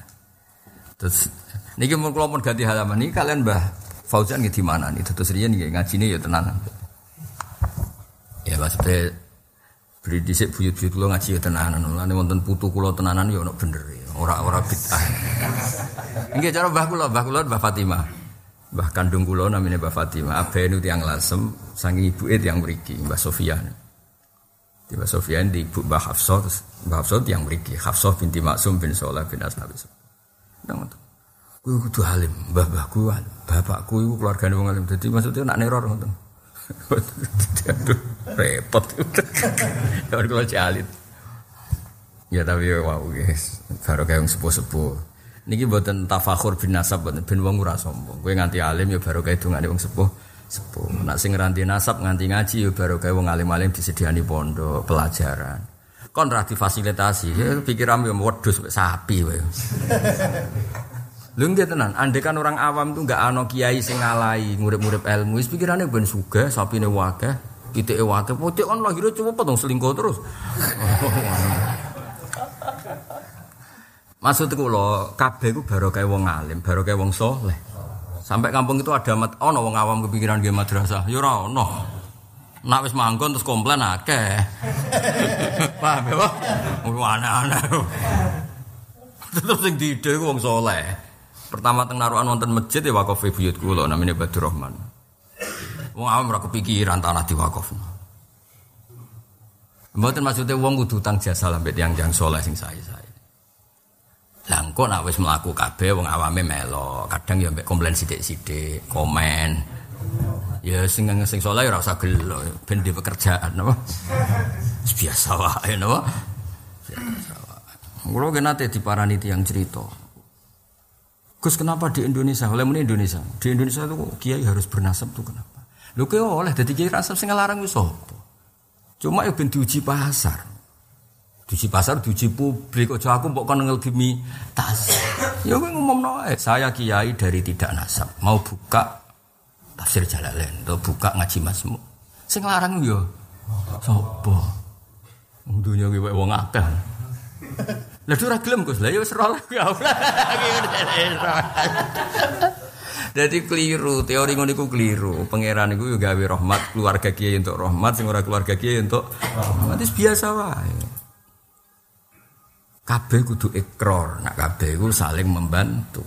[SPEAKER 1] Terus niki mun kula pun ganti halaman niki kalian Mbah Fauzan nggih di mana nih? Terus riyen nggih ngajine ya tenanan. Ya maksudnya beri dhisik buyut-buyut kula ngaji ya tenanan. Mulane wonten putu kula tenanan ya ono bener. Ora-ora bid'ah. Nggih cara Mbah kula, Mbah kula Mbah Fatimah. Mbah kandung kula namanya Mbah Fatimah. Abe nu tiang lasem, sangi ibuke tiang mriki, Mbah Sofian. Di Mbah Sofian di ibu Mbah Hafsah, Mbah Hafsah tiang mriki, Hafsah binti Maksum bin Saleh bin Asnawi. Nang Kuwi kudu alim, mbah-mbahku bapakku iku keluargane wong alim. Dadi maksudnya nak neror ngoten. Aduh, repot. Ya kula jalit. Ya tapi ya wow guys, baru kayak sepuh-sepuh. Niki buatan tafakur bin nasab, buatan bin wong sombong. Gue nganti alim ya baru kayak dungane wong sepuh. Sepuh. Nak sing ngeranti nasab nganti ngaji ya baru kayak wong alim-alim disediani pondok pelajaran. Kon ra difasilitasi, ya, pikiran yo wedhus sapi wae. Nggih tenan, andai kan orang awam tuh nggak ano kiai sing ngalai ngurip-ngurip ilmu, wis pikirane ben sugih, sapine wakeh, pitike wakeh, potik kan lahir cepet dong selingkuh terus. Maksud kula kabeh ku kayak wong alim, baru kayak wong soleh. Sampai kampung itu ada mat ono wong awam kepikiran dia madrasah, ya ora ono. Nak wis manggon terus komplain akeh. Paham ya, Pak? Aneh-aneh. Tetep sing diide wong soleh. Pertama teng naruhan wonten masjid ya wakaf buyut kula namanya Badur Rahman. Wong awam ora kepikiran tanah diwakafno. Mboten maksudnya wong kudu utang jasa lambe tiyang-tiyang saleh sing sae-sae. Lah engko nek wis mlaku kabeh wong awame melo, kadang ya mbek komplain sithik-sithik, komen. Ya sing sing saleh ora usah gelo, ben di pekerjaan. Wis biasa wae napa. Biasa wae. Kulo ki nate diparani tiyang cerita. Gus kenapa di Indonesia? Oleh muni Indonesia. Di Indonesia kok kiai harus bernasab tuh kenapa? Lho kaya oleh dadi kiai nasab sing larang wis apa? Cuma ya ben diuji pasar. Diuji pasar, diuji publik. Ojo aku mbok kon ngelgimi tas. Ya kowe ngumumno ae, saya kiai dari tidak nasab. Mau buka tafsir Jalalain atau buka ngaji Masmu. Sing larang yo sapa? Dunya kuwi wong akeh. Lah ora gelem Gus. Lah ya wis ora Jadi keliru, teori ngono iku keliru. Pangeran iku yo gawe rahmat keluarga kiai untuk rahmat, sing ora keluarga kiai untuk rahmat. Itu biasa wae. Kabeh kudu ikrar, nak kabeh iku saling membantu.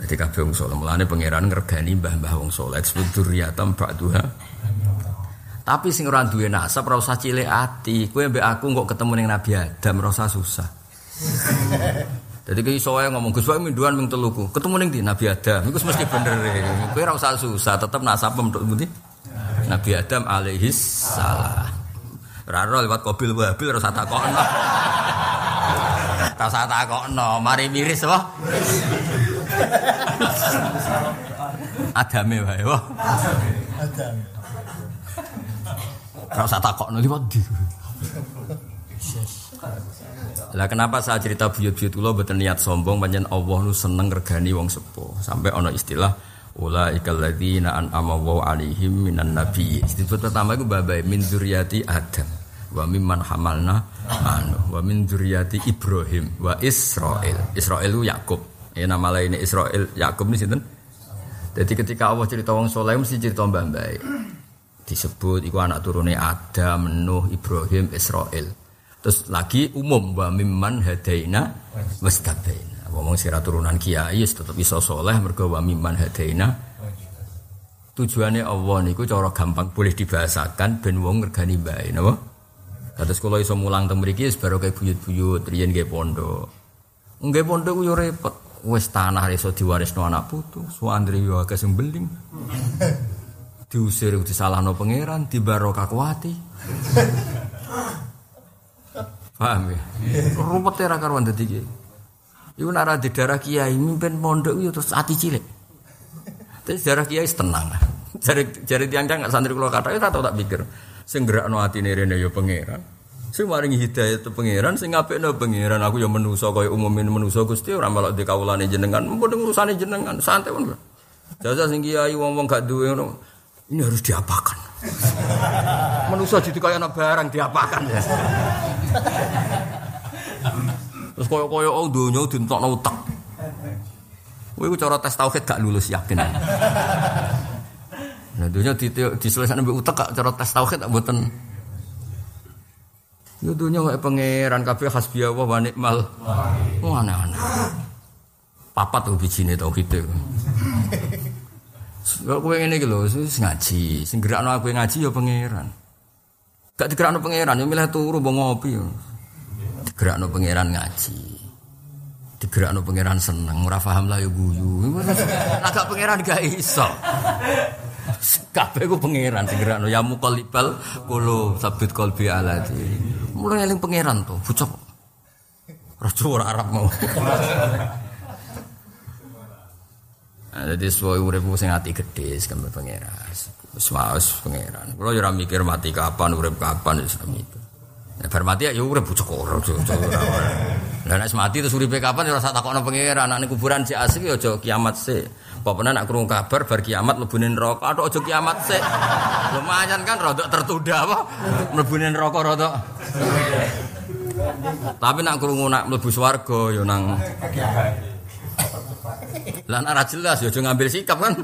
[SPEAKER 1] Jadi kabeh wong saleh mulane pangeran ngergani mbah-mbah wong saleh disebut dzurriyatam ba'duha. Tapi sing ora duwe nasab ora usah cilik ati. Kowe mbek aku kok ketemu ning Nabi Adam ora usah susah. Jadi iso wae ngomong Gus wae minduan ming teluku. Ketemu ning di Nabi Adam. Iku mesti bener. Kowe ora usah susah, tetep nasab untuk pundi? Nabi Adam alaihi salam. Raro lewat kobil wabil ora usah takokno. Ora usah takokno, mari miris apa? Adame wae wah. Ora usah takokno liwat ndi. Lah kenapa saya cerita buyut-buyut kula mboten niat sombong pancen Allah nu seneng regani wong sepuh. Sampai ana istilah ulaikal ladzina an'ama wa alaihim minan nabi. Istilah pertama iku babai min dzurriyyati Adam wa mimman hamalna anu wa min dzurriyyati Ibrahim wa Israil. Israil itu Yakub. Ya nama lainnya Israil Yakub ini sinten? Jadi ketika Allah cerita wong soleh mesti cerita mbak-mbak. Disebut iku anak turune Adam, Nuh, Ibrahim, Israil. Terus lagi umum wa mimman hadaina wastabaina. Ngomong sira turunan kiai tetep iso soleh mergo wa mimman hadaina. Tujuannya Allah niku cara gampang boleh dibahasakan ben wong ngergani bae napa? Kados kula iso mulang teng mriki wis baru kayak buyut-buyut riyen nggih pondok. Nggih pondok yo repot. Wis tanah iso diwarisno anak putu, suandri yo akeh sing beling. Diusir disalahno pangeran, dibarokah kuwati. Paham ya? Rumput era karuan dadi. Iku nara di darah kiai mimpin pondok itu terus hati cilik. Terus darah kiai tenang. Jari jari tiang-tiang nggak santri kalau kata itu tak tak pikir. Sing gerakno atine rene ya pangeran. Sing maringi hidayah itu pangeran, sing ngapikno pangeran. Aku ya menusa kaya umumin menusa Gusti ora melok di kawulane jenengan. Mumpun urusane jenengan santai pun. Jasa sing kiai wong-wong gak duwe. Ini harus diapakan. Menusa jadi kaya anak barang diapakan ya. Terus koyo-koyo oh donya dintokno utek. Kowe iku cara tes tauhid gak lulus yakin. Nah donya di diselesaikan mbek utek gak cara tes tauhid tak mboten. Yo donya wae pangeran kabeh hasbiyallah wa ni'mal. Oh aneh-aneh. Papat tuh bijine tauhid e. Gak kowe ngene iki wis ngaji. Sing gerakno aku ngaji ya pangeran. Gak digerakno pangeran, ya milih turu mbok ngopi. Digerakno pangeran ngaji. Digerakno pangeran seneng, ora paham lah ya guyu. Agak pangeran gak iso. Kabeh ku pangeran sing gerakno ya muqallibal kulo sabit qalbi ala di. Mulai eling pangeran to, bocah. Raja ora Arab mau. Nah, jadi sesuai urip sing ati gede sampe pangeran. Wis pangeran. Kulo yo ora mikir mati kapan, urip kapan wis ora mikir. Nek bar mati ya urip bocah ora ora. Lah nek mati terus uripe kapan ya ora sak takokno pangeran. Nek kuburan si asli aja kiamat sih. Pokoknya nak krungu kabar bar kiamat mlebune neraka, atok aja kiamat sih. Lumayan kan rodok tertunda apa? Mlebune neraka rodok. Tapi nak krungu nak mlebu swarga ya nang Lah nek ora jelas ya aja ngambil sikap kan.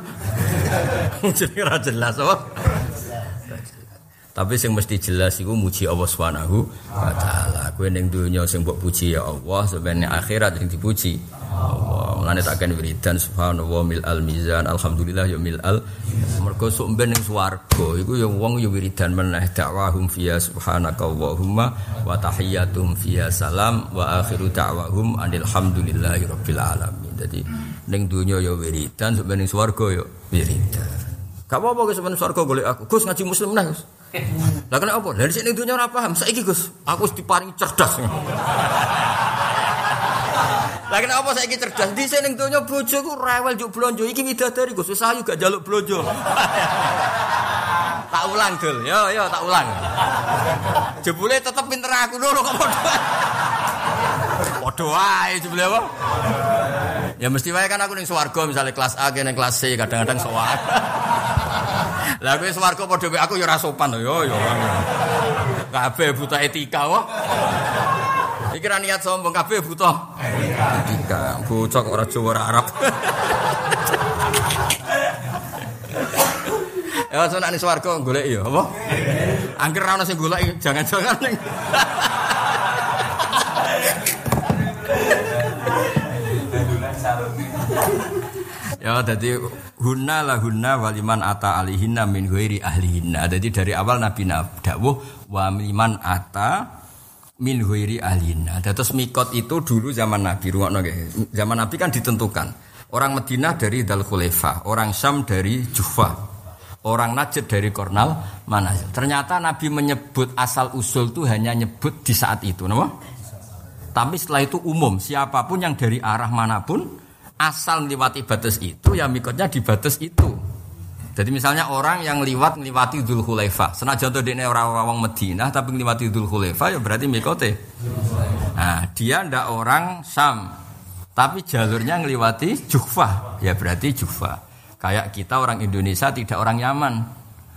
[SPEAKER 1] Jenenge ora jelas apa? Tapi sing mesti jelas iku muji Allah Subhanahu wa taala. Kowe ning donya sing mbok puji ya Allah, sebenarnya akhirat sing dipuji Allah. Mulane tak kene wiridan subhanallah mil al mizan alhamdulillah ya mil al mergo sok ben ning swarga iku ya wong ya wiridan meneh dakwahum fiya subhanaka Allahumma wa tahiyatum fiya salam wa akhiru da'wahum anil hamdulillahi rabbil alamin. Dadi ning donya ya wiridan sok ben ning swarga ya wiridan. Gak apa-apa Gus men swarga golek aku. Gus ngaji muslim nah. Lah kenapa? Dari sini dunia ora paham. Saiki Gus, aku wis diparingi cerdas. Lah kenapa saiki cerdas? Di sini dunia bojoku rewel juk blonjo iki widadari Gus, wis ayu gak jaluk blonjo. tak ulang dul, yo yo tak ulang. Jebule tetep pinter aku lho kok padha. Padha wae jebule apa? Ya mesti wae kan aku ning swarga misalnya kelas A kene kelas C kadang-kadang sowan. Lah kowe swarga padha aku ya ora sopan yo yo. Kabeh buta etika wae. Iki ra niat sombong kabeh buta etika. Bocah kok ora Jawa ora Arab. Ya sono ning swarga golek ya apa? Angger ra ono sing golek jangan-jangan ning. Ya jadi hunna lah hunna waliman ata alihinna min ghairi ahlihinna. Jadi dari awal Nabi dawuh wa liman ata min ghairi ahlihinna. Terus mikot itu dulu zaman Nabi nggih. Zaman Nabi kan ditentukan. Orang Madinah dari Dal Khulaifah, orang Syam dari Jufa, orang Najd dari Kornal mana. Ternyata Nabi menyebut asal usul itu hanya nyebut di saat itu, nama? Tapi setelah itu umum, siapa pun yang dari arah mana pun asal melewati batas itu ya mikotnya di batas itu. Jadi misalnya orang yang liwat melewati Dzul Khulaifah, senajan to dekne ora wong Madinah tapi melewati Dzul Khulaifah ya berarti mikote. Nah, dia ndak orang Sam. Tapi jalurnya melewati Juhfah, ya berarti Juhfah. Kayak kita orang Indonesia tidak orang Yaman.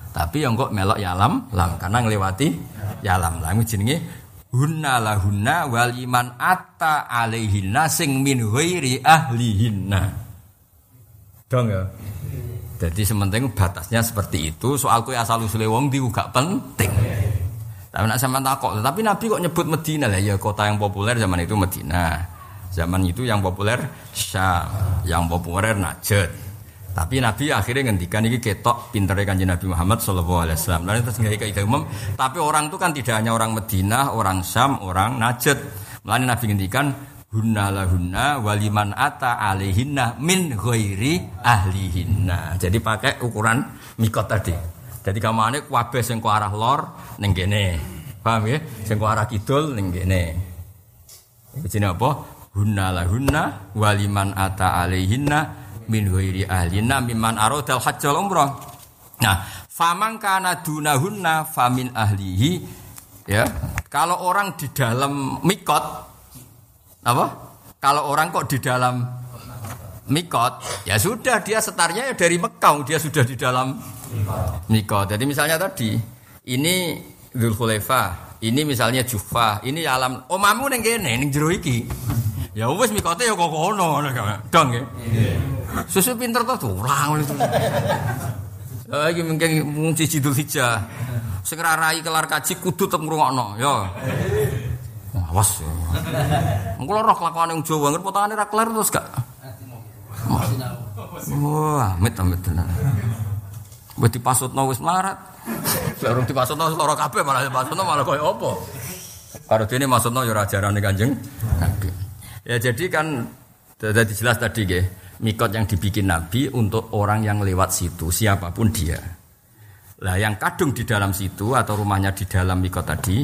[SPEAKER 1] Tapi yang kok melok Yalam, lam karena melewati Yalam. Lah jenenge hunna lahunna waliman atta alaihinna sing min ghairi ahlihinna. Dong ya. Jadi sementing batasnya seperti itu. Soal kue asal usule wong di gak penting. Tapi nak sama takok, tapi Nabi kok nyebut Medina lah ya kota yang populer zaman itu Medina. Zaman itu yang populer Syam, yang populer Najd. Tapi Nabi akhirnya ngendikan ini ketok pinternya kanjeng Nabi Muhammad Shallallahu Alaihi Wasallam. Lalu terus nggak kaidah umum. Tapi orang itu kan tidak hanya orang Madinah, orang Syam, orang Najd. Lalu Nabi ngendikan hunna lahunna waliman ata alaihinna min ghairi ahlihinna. Jadi pakai ukuran mikot tadi. Jadi kamane kabeh sing arah lor ning kene. Paham ya? Sing kidul ning kene. Apa? Hunna lahunna waliman ata alaihinna min ghairi ahlina mimman aradal hajjal umrah. Nah, faman kana dunahunna famin ahlihi ya. Kalau orang di dalam mikot apa? Kalau orang kok di dalam mikot, ya sudah dia setarnya ya dari Mekah, dia sudah di dalam mikot. Jadi misalnya tadi ini Dzulkhulaifah, ini misalnya Jufah, ini alam omamu ning kene ning jero iki. Ya wis mikote ya kok kono dong ya. Susu pinter to ulang itu. Ya iki mungkin mung siji Dzul Hijjah. Sing rai kelar kaji kudu tetep ngrungokno ya. Awas. Engko roh kelakuane wong Jawa ngerti potongane ra kelar terus gak. Wah, amit amit tenan. Wis dipasutno wis melarat. Lah urung dipasutno lara kabeh malah dipasutno malah koyo apa? Karo dene maksudno ya ajarane Kanjeng Nabi. Ya jadi kan sudah jelas tadi ya, mikot yang dibikin Nabi untuk orang yang lewat situ, siapa pun dia. Lah yang kadung di dalam situ atau rumahnya di dalam mikot tadi,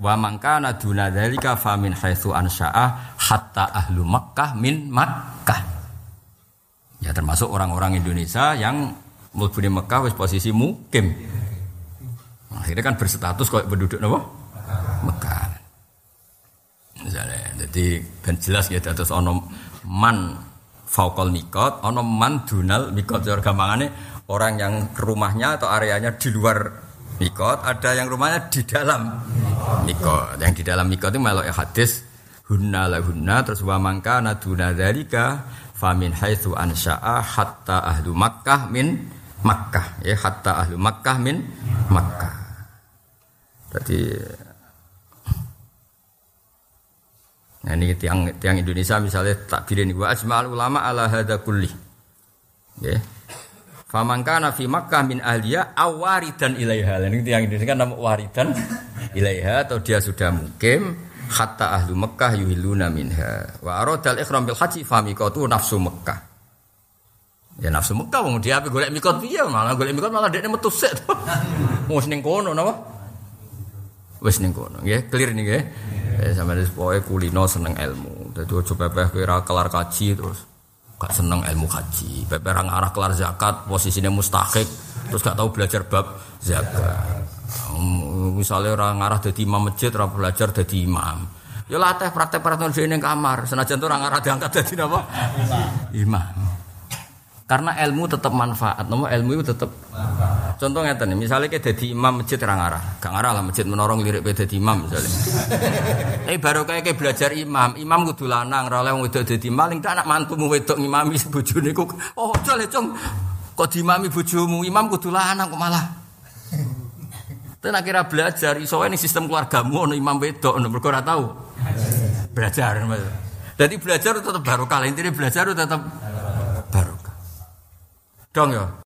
[SPEAKER 1] wa mangkana duna dzalika famin haitsu ansha'a hatta ahlu Makkah min Makkah. Ya termasuk orang-orang Indonesia yang mlebu Mekah wis posisi mukim. Akhirnya kan berstatus kok penduduk? Mekah. Misalnya, jadi ben jelas ya terus ono man faukol mikot, ono man dunal mikot. Jadi gampangane orang yang rumahnya atau areanya di luar mikot, ada yang rumahnya di dalam mikot. Yang di dalam mikot itu malah hadis hunna la hunna terus wa mangka naduna dzalika famin haitsu ansha'a hatta ahlu Makkah min Makkah ya hatta ahlu Makkah min Makkah. Jadi Nah ini tiang tiang Indonesia misalnya takbirin wa ajma'al ulama ala hadza kulli. Ya. Faman kana fi Makkah min ahliya awaridan ilaiha. Ini tiang Indonesia kan nama waridan ilaiha atau dia sudah mukim hatta ahlu Mekkah yuhiluna minha. Wa aradal ihram bil haji famiqatu nafsu Mekkah. Ya nafsu Mekkah wong dia ape golek mikot piye malah golek mikot malah dekne metu sik. Wis ning kono napa? Wis ning kono nggih, clear nih nggih. Eh sampeyan wis kulino seneng ilmu. Dadi aja pepeh ora kelar kaji terus gak seneng ilmu haji. Pepeh ora ngarah kelar zakat, posisinya mustahik terus gak tahu belajar bab zakat. Um, misalnya orang ngarah jadi imam masjid, orang belajar jadi imam. Ya latih praktek-praktek dhewe ning kamar, senajan tuh orang ngarah diangkat jadi apa? Imam. Karena ilmu tetap manfaat, nomor ilmu itu tetap Contoh ngeten nih, misalnya kayak jadi imam masjid orang ngarah, gak ngarah lah masjid menorong lirik beda jadi imam misalnya. Eh baru kayak kayak belajar imam, imam kudu lanang, ora oleh wong wedok dadi maling tak anak mantumu wedok ngimami bojone kok. Oh, jale cung. Kok diimami bojomu, imam kudu lanang kok malah. Ten akhirnya belajar iso ini sistem keluargamu ono imam wedok ono mergo ora tahu. Belajar. Jadi belajar tetap barokah, intinya belajar tetap barokah. Dong ya.